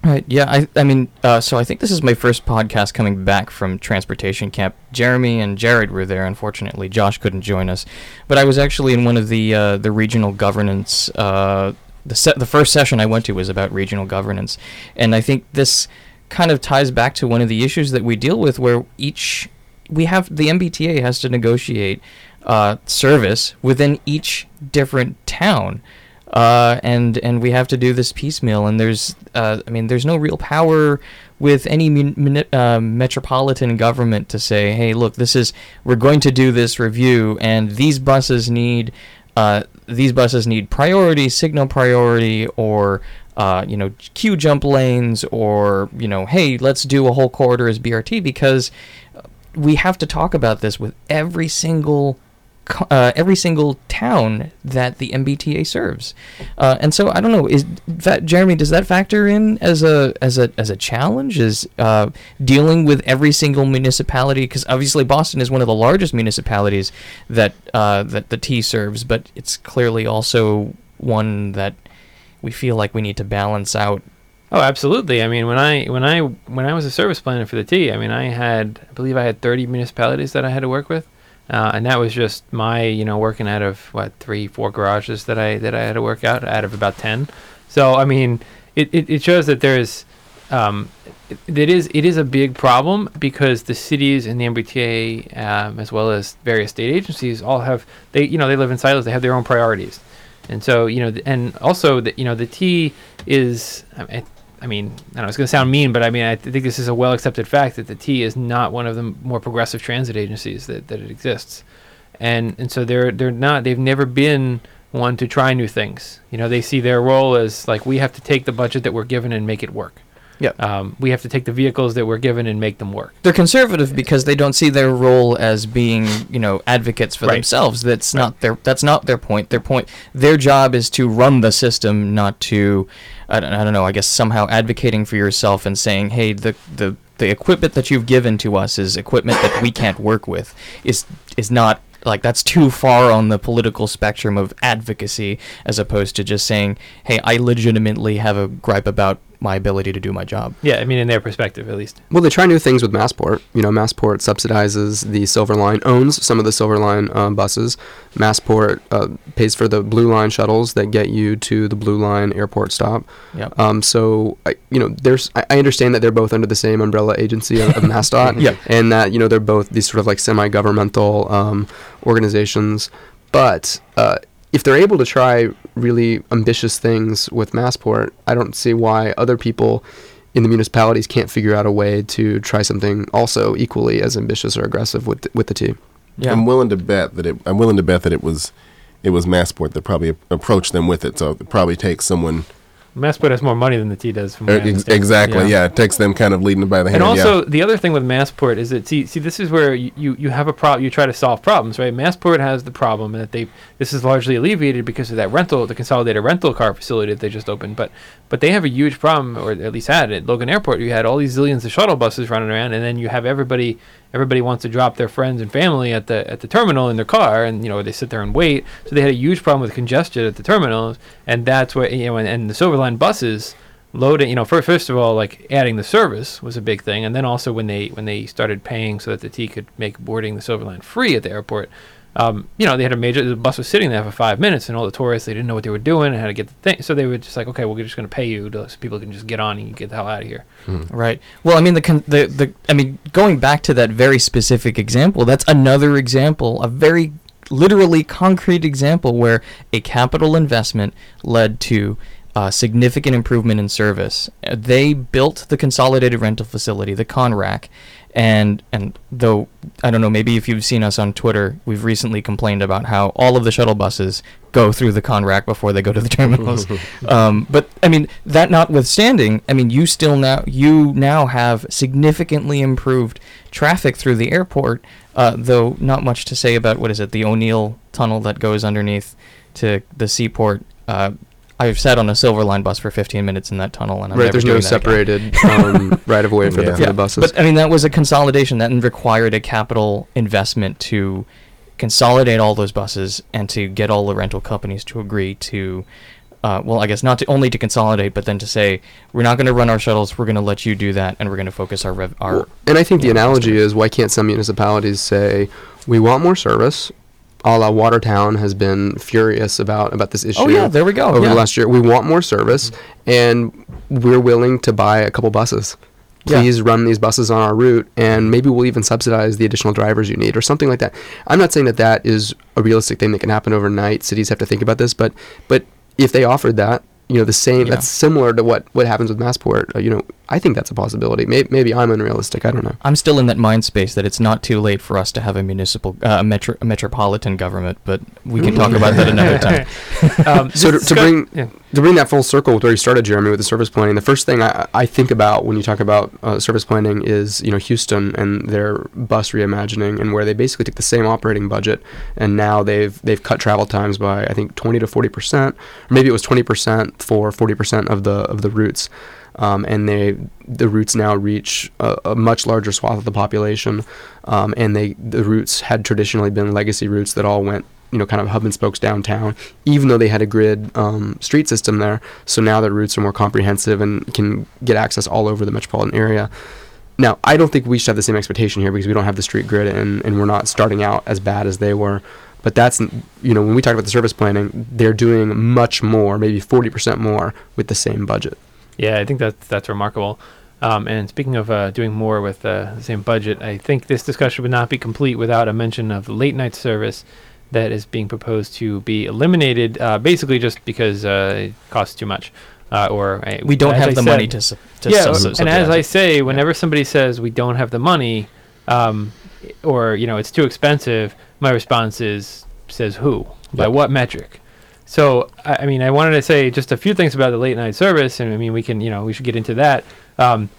Right. Yeah. I. I mean. Uh, so I think this is my first podcast coming back from transportation camp. Jeremy and Jared were there. Unfortunately, Josh couldn't join us, but I was actually in one of the uh, the regional governance. Uh, the set. The first session I went to was about regional governance, and I think this kind of ties back to one of the issues that we deal with, where each we have the MBTA has to negotiate uh, service within each different town uh, and and we have to do this piecemeal. And there's, uh, I mean, there's no real power with any mun- uh, metropolitan government to say, hey, look, this is we're going to do this review, and these buses need, uh, these buses need priority, signal priority, or uh, you know, queue jump lanes, or you know, hey, let's do a whole corridor as BRT because we have to talk about this with every single uh, every single town that the MBTA serves. Uh, and so I don't know is that Jeremy does that factor in as a as a as a challenge is uh, dealing with every single municipality because obviously Boston is one of the largest municipalities that uh, that the T serves but it's clearly also one that we feel like we need to balance out Oh, absolutely. I mean, when I when I when I was a service planner for the T, I mean, I had I believe I had 30 municipalities that I had to work with, uh, and that was just my you know working out of what three four garages that I that I had to work out out of about 10. So I mean, it, it, it shows that there's um, it, it is it is a big problem because the cities and the MBTA um, as well as various state agencies all have they you know they live in silos. They have their own priorities. And so, you know, th- and also that you know, the T is, I, I- I mean, I don't know, it's going to sound mean, but I mean, I th- think this is a well accepted fact that the T is not one of the m- more progressive transit agencies that, that it exists. And, and so they're, they're not, they've never been one to try new things. You know, they see their role as like, we have to take the budget that we're given and make it work. Yep. Um, we have to take the vehicles that we're given and make them work. they're conservative because they don't see their role as being you know advocates for Right. themselves that's not their that's not their point their point their job is to run the system not to I don't, I don't know i guess somehow advocating for yourself and saying hey the the the equipment that you've given to us is equipment that we can't work with is is not like that's too far on the political spectrum of advocacy as opposed to just saying hey i legitimately have a gripe about my ability to do my job Yeah, I mean, in their perspective, at least. Well, they try new things with Massport. You know, Massport subsidizes the Silver Line, owns some of the Silver Line uh, buses. Massport uh, pays for the Blue Line shuttles that get you to the Blue Line airport stop. yep Um, so, I, you know, there's I, I understand that they're both under the same umbrella agency of, of MassDOT, Yep. and that you know they're both these sort of like semi-governmental um, organizations. But uh, if they're able to try really ambitious things with Massport, I don't see why other people in the municipalities can't figure out a way to try something also equally as ambitious or aggressive with the, with the two. yeah I'm willing to bet that it. I'm willing to bet that it was, it was Massport that probably approached them with it. So it probably takes someone. Massport has more money than the T does. From er, Ex- exactly. Yeah. Yeah. It takes them kind of leading by the hand. And yeah. also, the other thing with Massport is that see, see, this is where you, you, have a problem. You try to solve problems, right? Massport has the problem and that they this is largely alleviated because of that rental, the consolidated rental car facility that they just opened. But but they have a huge problem, or at least had at Logan Airport. You had all these zillions of shuttle buses running around, and then you have everybody everybody wants to drop their friends and family at the at the terminal in their car, and you know they sit there and wait. So they had a huge problem with congestion at the terminals, and that's what you know. And, and the Silverline buses loading you know first, first of all like adding the service was a big thing and then also when they when they started paying so that the T could make boarding the Silver Line free at the airport um, you know they had a major the bus was sitting there for five minutes and all the tourists they didn't know what they were doing and how to get the thing so they were just like okay we're just going to pay you to, so people can just get on and get the hell out of here Right. Well, I mean the con- the the I mean going back to that very specific example, that's another example, a very literally concrete example where a capital investment led to uh, significant improvement in service. Uh, They built the consolidated rental facility, the ConRAC, and and though I don't know, maybe if you've seen us on Twitter, we've recently complained about how all of the shuttle buses go through the ConRAC before they go to the terminals. um, but I mean, that notwithstanding, I mean, you still now you now have significantly improved traffic through the airport. Uh, though not much to say about what is it, the O'Neill tunnel that goes underneath to the seaport. Uh, I've sat on a Silver Line bus for 15 minutes in that tunnel, and I'm right, never there's no separated um, right of way for, Yeah. the, for Yeah, the buses. But I mean, that was a consolidation that required a capital investment to consolidate all those buses and to get all the rental companies to agree to. Uh, well, I guess not to only to consolidate, but then to say we're not going to run our shuttles. We're going to let you do that, and we're going to focus our rev- our. Well, and I think the analogy is why can't some municipalities say we want more service? A la Watertown has been furious about about this oh, issue. oh yeah, there we go. over yeah. the last year. We want more service, and we're willing to buy a couple buses. Yeah. Please run these buses on our route, and maybe we'll even subsidize the additional drivers you need, or something like that. I'm not saying that that is a realistic thing that can happen overnight. Cities have to think about this, but but if they offered that, you know, the same, Yeah. that's similar to what what happens with Massport. Uh, you know, I think that's a possibility. Maybe, maybe I'm unrealistic. I don't know. I'm still in that mind space that it's not too late for us to have a municipal, uh, a, metro, a metropolitan government, but we can talk about that another time. um, So to- to bring- yeah. to bring that full circle with where you started, Jeremy, with the service planning, the first thing I, I think about when you talk about uh, service planning is you know Houston and their bus reimagining, and where they basically took the same operating budget, and now they've they've cut travel times by I think 20 to 40 percent, or maybe it was 20 percent for 40 percent of the of the routes. Um, and they the routes now reach a, a much larger swath of the population, um, and they the routes had traditionally been legacy routes that all went you know kind of hub and spokes downtown, even though they had a grid um, street system there. So now the routes are more comprehensive and can get access all over the metropolitan area. Now, I don't think we should have the same expectation here because we don't have the street grid and, and we're not starting out as bad as they were. But that's, you know, when we talk about the service planning, they're doing much more, maybe 40% more with the same budget. Yeah, I think that's that's remarkable. Um, and speaking of uh, doing more with uh, the same budget, I think this discussion would not be complete without a mention of late night service that is being proposed to be eliminated, uh, basically just because uh, it costs too much, uh, or uh, We don't have I the said- money to, su- to yeah, sub- and as I say, whenever somebody says we don't have the money, um, or you know it's too expensive, my response is says who by what metric. So I, I mean, I wanted to say just a few things about the late night service, and I mean we can you know we should get into that. Um,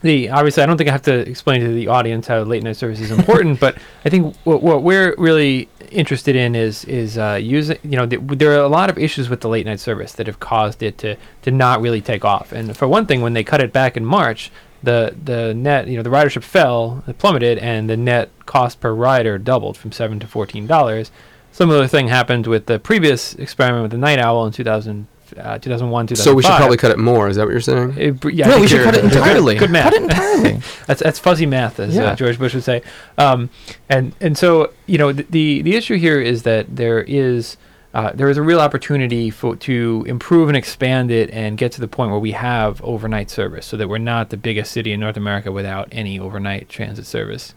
the obviously I don't think I have to explain to the audience how late night service is important, but I think what, what we're really interested in is is uh, using you know th- there are a lot of issues with the late night service that have caused it to to not really take off. And for one thing, when they cut it back in March, the the net you know the ridership fell, it plummeted, and the net cost per rider doubled from seven to fourteen dollars. Similar thing happened with the previous experiment with the night owl in 2000, uh, 2001, 2005. So we should probably cut it more. Is that what you're saying? It yeah, no, we should cut it good- entirely. Good, math. Cut it entirely. That's that's fuzzy math, as Yeah. uh, George Bush would say. Um, and and so you know the, the the issue here is that there is uh, there is a real opportunity for to improve and expand it and get to the point where we have overnight service, so that we're not the biggest city in North America without any overnight transit service.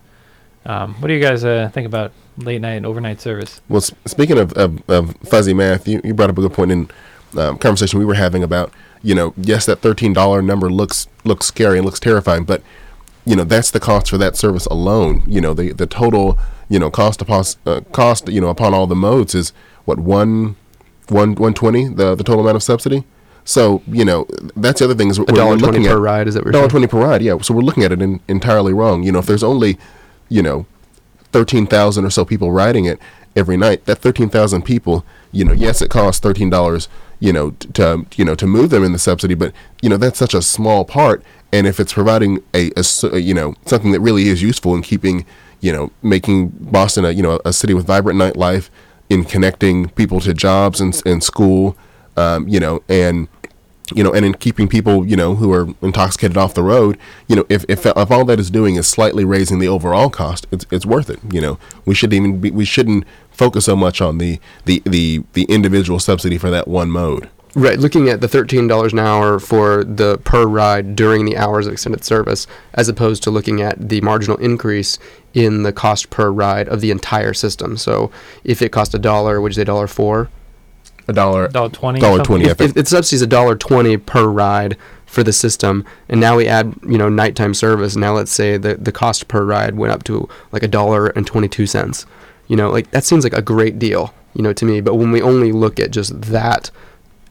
Um, what do you guys uh, think about late night and overnight service? Well, s- speaking of, of, of fuzzy math, you, you brought up a good point in um, conversation we were having about, you know, yes, that thirteen dollar number looks looks scary and looks terrifying, but you know that's the cost for that service alone. You know, the the total you know cost upon uh, cost you know upon all the modes is what one one one twenty the the total amount of subsidy. So you know that's the other thing is we're, dollar we're looking per at ride. Is that dollar twenty per ride. Yeah, so we're looking at it in, entirely wrong. You know, if there's only, you know, thirteen thousand or so people riding it every night, that thirteen thousand people, you know, yes, it costs thirteen dollars, you know, to you know to move them in the subsidy, but you know that's such a small part. And if it's providing a, a, you know something that really is useful in keeping you know making Boston a you know a city with vibrant nightlife, in connecting people to jobs and, and school, um, you know, and you know, and in keeping people, you know, who are intoxicated off the road, you know, if, if, if all that is doing is slightly raising the overall cost, it's, it's worth it. You know, we should even be, we shouldn't focus so much on the, the, the, the individual subsidy for that one mode. Right, looking at the thirteen dollars an hour for the per ride during the hours of extended service, as opposed to looking at the marginal increase in the cost per ride of the entire system. So, if it cost a dollar, which is a dollar four, A dollar, Dollar twenty. dollar twenty. I if, think. if the subsidy is a dollar twenty per ride for the system, and now we add you know nighttime service, now let's say the the cost per ride went up to like a dollar and twenty two cents. You know, like that seems like a great deal, you know, to me. But when we only look at just that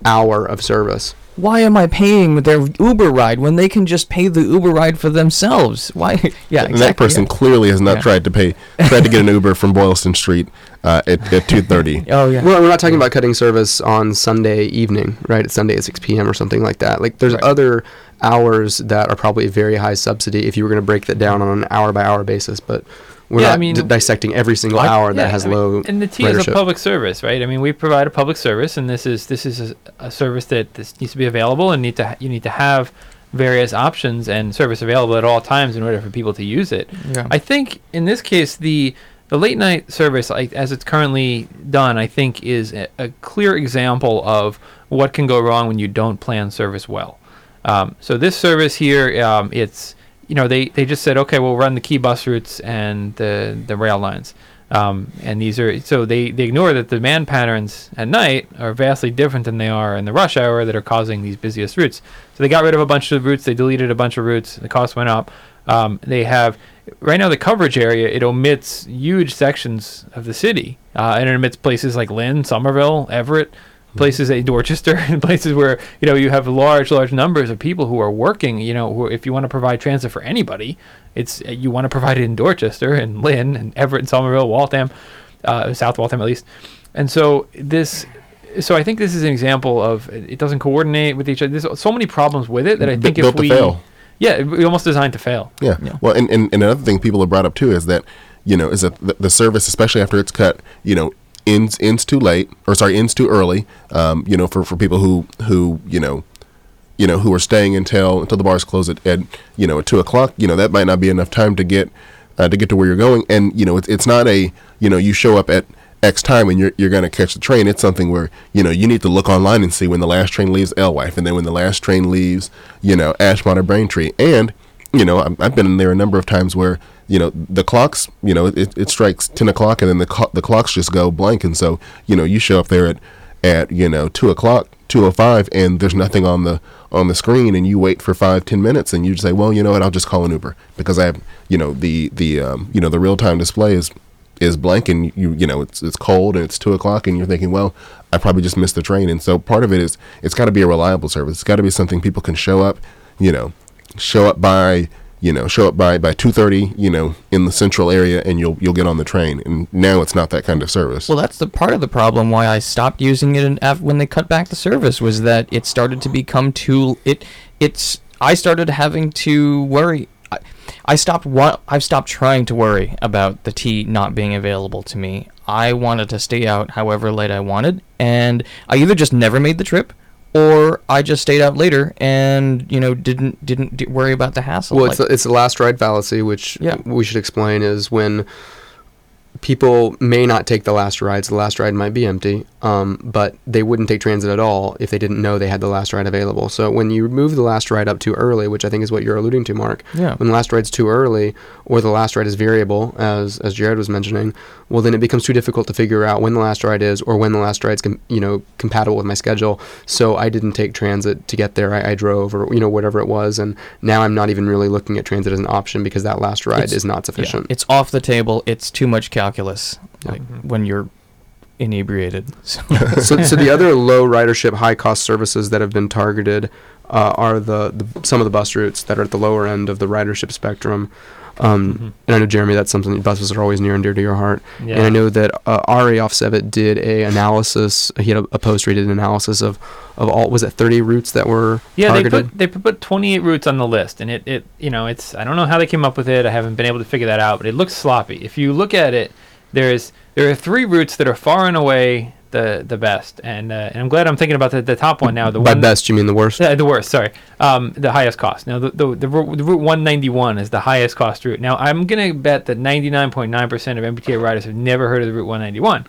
hour of service, Why am I paying their Uber ride when they can just pay the Uber ride for themselves? Why? Yeah, and that person yeah. clearly has not Yeah. tried to pay, tried to get an Uber from Boylston Street uh, at, at two thirty. Oh yeah. Well, we're not talking about cutting service on Sunday evening, right? It's Sunday at 6 p.m. or something like that. Like, there's Right. other hours that are probably very high subsidy if you were going to break that down on an hour by hour basis, but we're Yeah, I not mean- d- dissecting every single I- hour Yeah, that has I mean, low and the T is a public service, right? I mean, we provide a public service, and this is this is a, a service that this needs to be available, and need to ha- you need to have various options and service available at all times in order for people to use it. yeah. I think in this case, the the late night service, like as it's currently done, I think is a, a clear example of what can go wrong when you don't plan service well. Um, so this service here, um, it's you know they, they just said okay, we'll run the key bus routes and the the rail lines, um, and these are so they they ignore that the demand patterns at night are vastly different than they are in the rush hour that are causing these busiest routes. So they got rid of a bunch of routes, they deleted a bunch of routes, the cost went up. Um, they have right now the coverage area it omits huge sections of the city uh, and it omits places like Lynn, Somerville, Everett, places like Dorchester, and places where you know you have large, large numbers of people who are working. You know, who, if you want to provide transit for anybody, it's uh, you want to provide it in Dorchester and Lynn and Everett and Somerville, Waltham, uh, South Waltham at least. And so this, so I think this is an example of it it doesn't coordinate with each other. There's so many problems with it that I Bu- think if built to we, fail. yeah, we almost designed to fail. Yeah. Yeah. Well, and, and, and another thing people have brought up too is that, you know, is that the, the service, especially after it's cut, you know, ends ends too late or sorry ends too early. Um, you know, for, for people who who you know, you know who are staying until until the bars close at, at you know at two o'clock. You know that might not be enough time to get uh, to get to where you're going. And you know it's it's not a you know you show up at X time and you're you're going to catch the train. It's something where you know you need to look online and see when the last train leaves Alewife and then when the last train leaves you know Ashmont or Braintree and you know, I'm- I've been there a number of times where you know the clocks, you know, it, it strikes ten o'clock and then the clo- the clocks just go blank, and so you know you show up there at at you know two o'clock, two o five, and there's nothing on the on the screen, and you wait for five ten minutes, and you say, well, you know what, I'll just call an Uber because I have you know the the um, you know the real time display is is blank and you you know it's it's cold and it's two o'clock and you're thinking well I probably just missed the train. And so part of it is it's got to be a reliable service. It's got to be something people can show up you know show up by you know show up by by 2:30 you know in the central area and you'll you'll get on the train and now it's not that kind of service Well, that's the part of the problem why I stopped using it af- when they cut back the service was that it started to become too it it's I started having to worry. I, stopped. Wa- I've stopped trying to worry about the T not being available to me. I wanted to stay out however late I wanted, and I either just never made the trip, or I just stayed out later and you know didn't didn't d- worry about the hassle. Well, it's the, it's the last ride fallacy, which Yeah. we should explain is when people may not take the last rides. The last ride might be empty, um, but they wouldn't take transit at all if they didn't know they had the last ride available. So when you move the last ride up too early, which I think is what you're alluding to, Marc, yeah. when the last ride's too early or the last ride is variable, as as Jared was mentioning, well then it becomes too difficult to figure out when the last ride is or when the last ride's com- you know compatible with my schedule. So I didn't take transit to get there. I, I drove or you know whatever it was, and now I'm not even really looking at transit as an option because that last ride It's- is not Yeah, sufficient. it's off the table. It's too much calculus. Like when you're inebriated. So so, so the other low ridership, high cost services that have been targeted uh, are the, the some of the bus routes that are at the lower end of the ridership spectrum. Um, Mhm. And I know Jeremy, that's something that buses are always near and dear to your heart. Yeah. And I know that uh, Ari Ofsevit did a analysis. He had a, a post where he did an analysis of, of all was it 30 routes that were Yeah, they put they put 28 routes on the list, and it, it you know it's I don't know how they came up with it. I haven't been able to figure that out, but it looks sloppy. If you look at it, there's there are three routes that are far and away the the best, and uh, and I'm glad I'm thinking about the, the top one now. The By one best, you mean the worst? uh, the worst, sorry. Um, the highest cost. Now, the, the, the, the Route 191 is the highest cost route. Now, I'm going to bet that 99.9% of MBTA riders have never heard of the Route 191.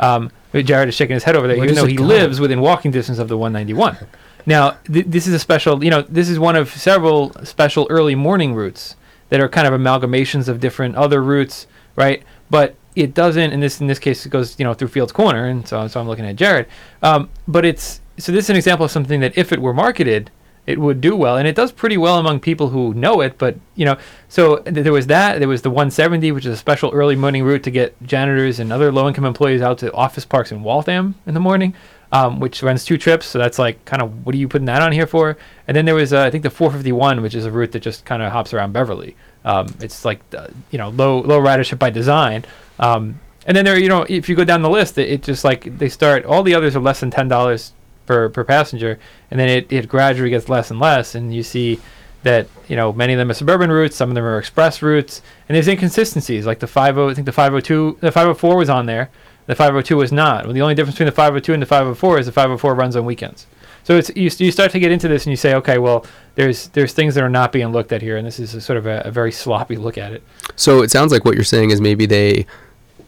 Um, Jared is shaking his head over there, Where even though he go? lives within walking distance of the 191. Now, th- this is a special, you know, this is one of several special early morning routes that are kind of amalgamations of different other routes, right? But it doesn't, in this in this case, it goes, you know, through Fields Corner, and so, so I'm looking at Jared. Um, but it's so this is an example of something that if it were marketed, it would do well, and it does pretty well among people who know it. But you know, so th- there was that. There was the 170, which is a special early morning route to get janitors and other low-income employees out to office parks in Waltham in the morning, um, which runs two trips. So that's like kind of what are you putting that on here for? And then there was uh, I think the 451, which is a route that just kind of hops around Beverly. Um, it's like uh, you know low low ridership by design. Um, and then there, you know, if you go down the list, it, it just like they start. All the others are less than ten dollars per per passenger, and then it, it gradually gets less and less, and you see that you know many of them are suburban routes, some of them are express routes, and there's inconsistencies. Like the 50, I think the 502, the 504 was on there, the 502 was not. Well, the only difference between the 502 and the 504 is the 504 runs on weekends. So it's you, you start to get into this and you say, okay, well, there's there's things that are not being looked at here, and this is sort of a, a very sloppy look at it. So it sounds like what you're saying is maybe they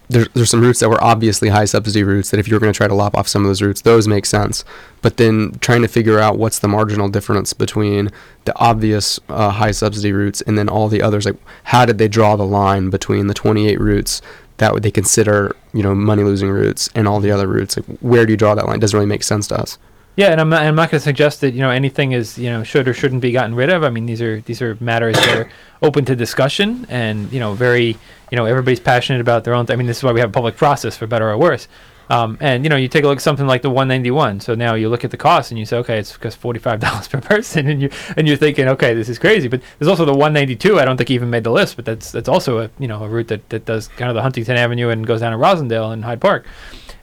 there's there's some routes that were obviously high subsidy routes that if you were going to try to lop off some of those routes, those make sense. But then trying to figure out what's the marginal difference between the obvious uh, high subsidy routes and then all the others, like how did they draw the line between the 28 routes that they consider you know money losing routes and all the other routes? Like where do you draw that line? It doesn't really make sense to us. Yeah, and I'm not, I'm not going to suggest that you know anything is you know should or shouldn't be gotten rid of. I mean, these are these are matters that are open to discussion, and you know, very you know, everybody's passionate about their own. Th- I mean, this is why we have a public process for better or worse. Um, and you know, you take a look at something like the 191. So now you look at the cost and you say, okay, it's forty-five dollars per person, and you and you're thinking, okay, this is crazy. But there's also the 192. I don't think even made the list, but that's that's also a you know a route that, that does kind of the Huntington Avenue and goes down to Roslindale and Hyde Park,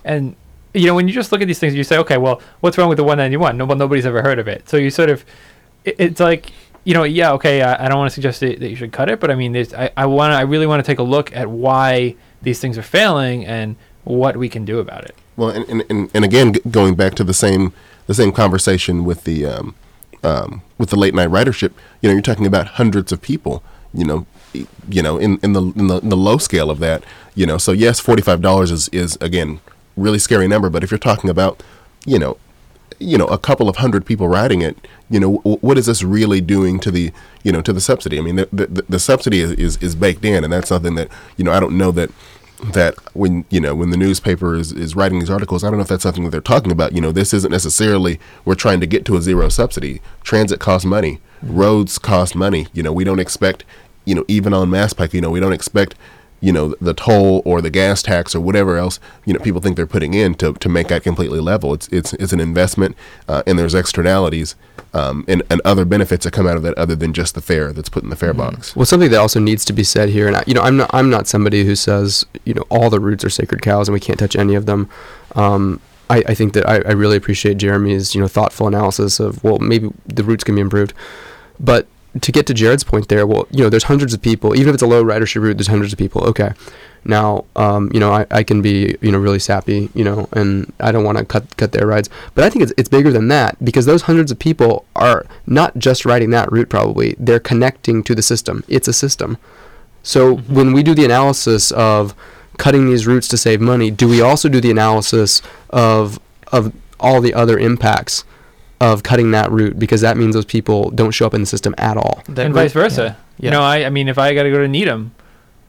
and you know when you just look at these things, you say, okay, well, what's wrong with the 191? No, well, nobody's ever heard of it. So you sort of, it, it's like you know, yeah, okay, I, I don't want to suggest that, that you should cut it, but I mean, I, I want, I really want to take a look at why these things are failing and what we can do about it. Well, and, and, and, and again, going back to the same the same conversation with the um, um, with the late night ridership, you know, you're talking about hundreds of people. You know, you know, in, in the in the in the low scale of that, you know. So yes, forty five dollars is is again really scary number. But if you're talking about, you know, you know, a couple of hundred people riding it, you know, w- what is this really doing to the, you know, to the subsidy? I mean, the the, the subsidy is, is, is baked in, and that's something that, you know, I don't know that that when you know when the newspaper is, is writing these articles, I don't know if that's something that they're talking about. You know, this isn't necessarily we're trying to get to a zero subsidy. Transit costs money, mm-hmm. roads cost money. You know, we don't expect, you know, even on Mass Pike, you know, we don't expect you know the toll or the gas tax or whatever else you know people think they're putting in to, to make that completely level it's it's it's an investment uh, and there's externalities um, and, and other benefits that come out of that other than just the fare that's put in the fare box Well, something that also needs to be said here, and I, you know, I'm not I'm not somebody who says you know all the routes are sacred cows and we can't touch any of them. Um, I, I think that I, I really appreciate Jeremy's you know thoughtful analysis of well maybe the routes can be improved. But to get to Jared's point there, well, you know, there's hundreds of people. Even if it's a low ridership route, there's hundreds of people. Okay, now, um, you know, I, I can be, you know, really sappy, you know, and I don't want to cut cut their rides. But I think it's it's bigger than that because those hundreds of people are not just riding that route. Probably they're connecting to the system. It's a system. So Mhm. when we do the analysis of cutting these routes to save money, do we also do the analysis of of all the other impacts of cutting that route because that means those people don't show up in the system at all. That and route- vice versa. Yeah. You know, I, I mean, if I got to go to Needham,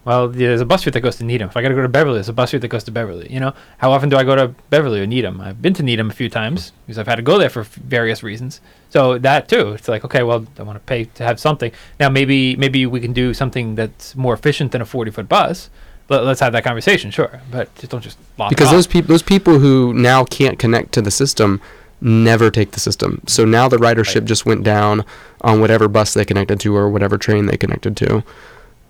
well, there's a bus route that goes to Needham. If I got to go to Beverly, there's a bus route that goes to Beverly. You know, how often do I go to Beverly or Needham? I've been to Needham a few times because I've had to go there for f- various reasons. So that too, it's like, okay, well, I want to pay to have something. Now, maybe maybe we can do something that's more efficient than a 40 foot bus. Let, let's have that conversation, sure, but just don't just lock it because off. those people those people who now can't connect to the system never take the system. So now the ridership Right. just went down on whatever bus they connected to or whatever train they connected to.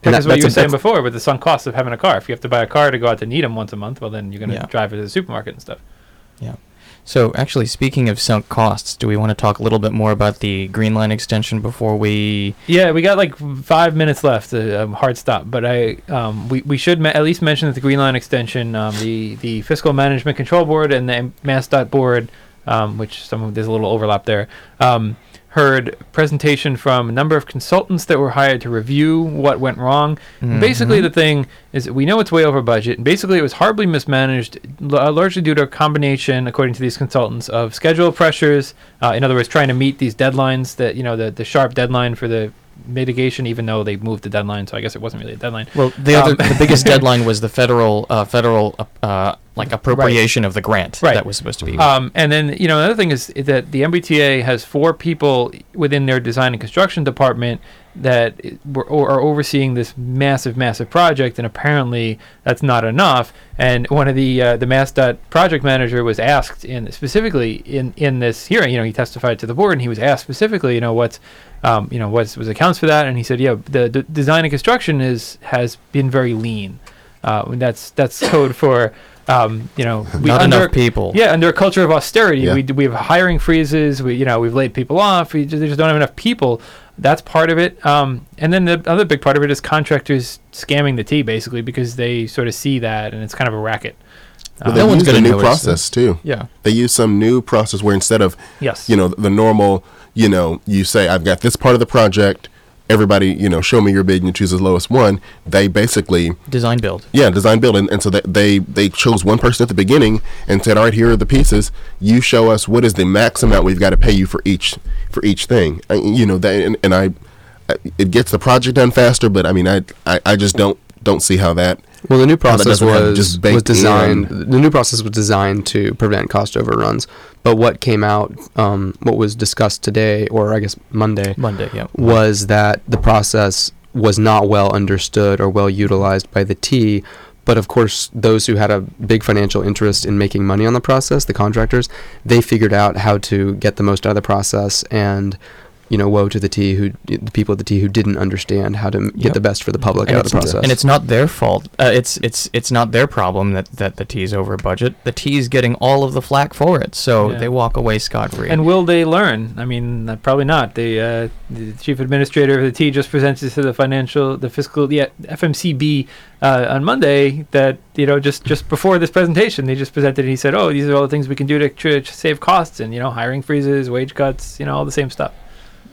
Because that- what you were saying before with the sunk cost of having a car. If you have to buy a car to go out to Needham once a month, well, then you're going to Yeah. drive it to the supermarket and stuff. Yeah. So, actually, speaking of sunk costs, do we want to talk a little bit more about the Green Line extension before we? Yeah, we got like five minutes left. A um, hard stop, but I um, we, we should ma- at least mention that the Green Line extension, um, the the Fiscal Management Control Board and the MassDOT Board, um, which some of there's a little overlap there, um, heard presentation from a number of consultants that were hired to review what went wrong. And Basically, the thing is, we know it's way over budget. And basically, it was horribly mismanaged, l- uh, largely due to a combination, according to these consultants, of schedule pressures. Uh, in other words, trying to meet these deadlines that you know the the sharp deadline for the mitigation, even though they moved the deadline. So I guess it wasn't really a deadline. Well, the other, Um, the biggest deadline was the federal, uh, federal, uh, like appropriation of the grant Right. that was supposed to be. Um, and then you know another thing is that the MBTA has four people within their design and construction department that were, or are overseeing this massive, massive project, and apparently that's not enough. And one of the uh, the MassDOT project manager was asked in specifically in in this hearing, you know, he testified to the board, and he was asked specifically, you know, what's um, you know what's was accounts for that, and he said, yeah, the, the design and construction is has been very lean. Uh, and that's that's code for um, you know we Not under, enough people. yeah, under a culture of austerity, Yeah. we we have hiring freezes. We you know we've laid people off. We just, they just don't have enough people. That's part of it. Um, and then the other big part of it is contractors scamming the T basically because they sort of see that and it's kind of a racket. But Um, they No used a new process too. Yeah. They use some new process where instead of yes, you know the normal, you know, you say I've got this part of the project. Everybody, you know, show me your bid and you choose the lowest one. They basically, Design build. yeah, design build, and, and so that they they chose one person at the beginning and said, all right, here are the pieces. You show us what is the max amount we've got to pay you for each for each thing. I, you know that, and, and I, I, it gets the project done faster. But I mean, I I, I just don't don't see how that Well, the new process was just was designed. in. The new process was designed to prevent cost overruns. But what came out, um, what was discussed today, or I guess Monday, Monday. Yeah. was that the process was not well understood or well utilized by the T. But of course, those who had a big financial interest in making money on the process, the contractors, they figured out how to get the most out of the process. And you know, woe to the T who the people at the T who didn't understand how to m- get Yep. the best for the public And out of the it's- process. And it's not their fault. Uh, it's it's it's not their problem that that the T's over budget. The T's getting all of the flack for it, so Yeah. they walk away scot free. And will they learn? I mean, uh, probably not. The, uh, the chief administrator of the T just presented to the financial, the fiscal, the FMCB uh, on Monday that you know just just before this presentation they just presented. and He said, "Oh, these are all the things we can do to, tr- to save costs and you know hiring freezes, wage cuts, you know all the same stuff."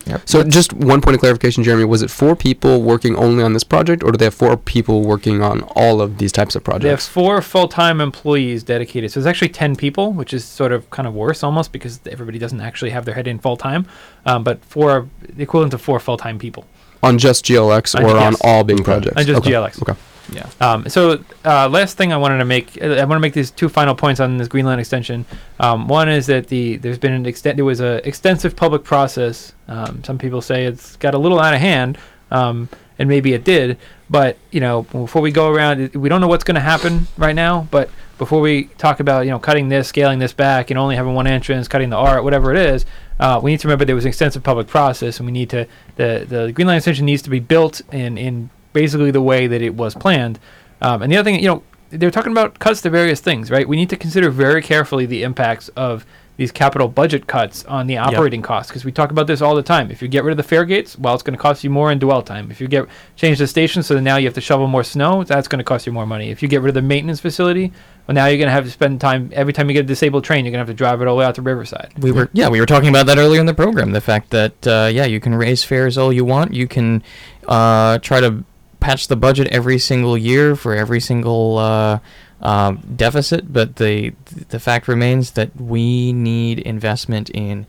Yep. So just one point of clarification, Jeremy, was it four people working only on this project, or do they have four people working on all of these types of projects? They have four full-time employees dedicated. So it's actually ten people, which is sort of kind of worse almost because everybody doesn't actually have their head in full-time. Um, but four, the equivalent of four full-time people. On just GLX On- or on all big Okay. projects? On just Okay. GLX. Okay. Yeah. Um, so uh, last thing I wanted to make, uh, I want to make these two final points on this Green Line extension. Um, one is that the there's been an extent there was a extensive public process. Um, some people say it's got a little out of hand, um, and maybe it did. But you know, before we go around, we don't know what's going to happen right now. But before we talk about you know cutting this, scaling this back, and only having one entrance, cutting the art, whatever it is, uh, we need to remember there was an extensive public process, and we need to the the Green Line extension needs to be built in in basically the way that it was planned. Um, and the other thing, you know, they're talking about cuts to various things, right? We need to consider very carefully the impacts of these capital budget cuts on the operating costs because we talk about this all the time. If you get rid of the fare gates, well, it's going to cost you more in dwell time. If you get change the station so that now you have to shovel more snow, that's going to cost you more money. If you get rid of the maintenance facility, well, now you're going to have to spend time every time you get a disabled train, you're going to have to drive it all the way out to Riverside. We were yeah we were talking about that earlier in the program. The fact that uh, yeah you can raise fares all you want. You can uh, try to patch the budget every single year for every single uh, uh, deficit, but the the fact remains that we need investment in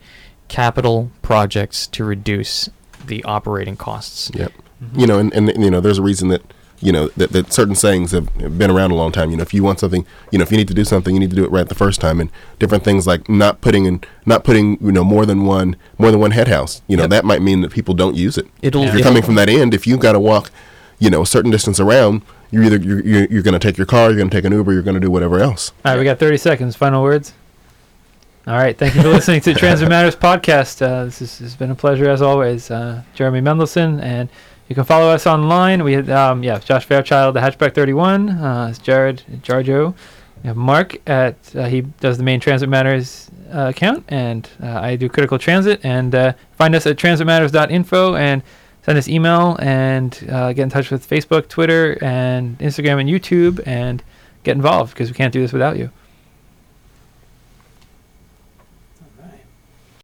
capital projects to reduce the operating costs. Yep. You know, and, and you know, there's a reason that you know that, that certain sayings have have been around a long time. You know, if you want something, you know, if you need to do something, you need to do it right the first time, and different things like not putting in, not putting, you know, more than one, more than one head house. You know, Yep. that might mean that people don't use it. It'll If you're it'll- coming from that end, if you've got to walk, you know, a certain distance around, you're either you're, you're, you're going to take your car, you're going to take an Uber, you're going to do whatever else. All right, we got 30 seconds. Final words. All right, thank you for listening to Transit Matters podcast. Uh, this, is, has been a pleasure as always. Uh, Jeremy Mendelson, and you can follow us online. We had, um, yeah, Josh Fairchild, the Hatchback 31. Uh, it's Jared Jarjo. We have Marc at uh, he does the main Transit Matters uh, account, and uh, I do Critical Transit. And uh, find us at transitmatters.info and send us email and uh, get in touch with Facebook, Twitter, and Instagram and YouTube, and get involved because we can't do this without you.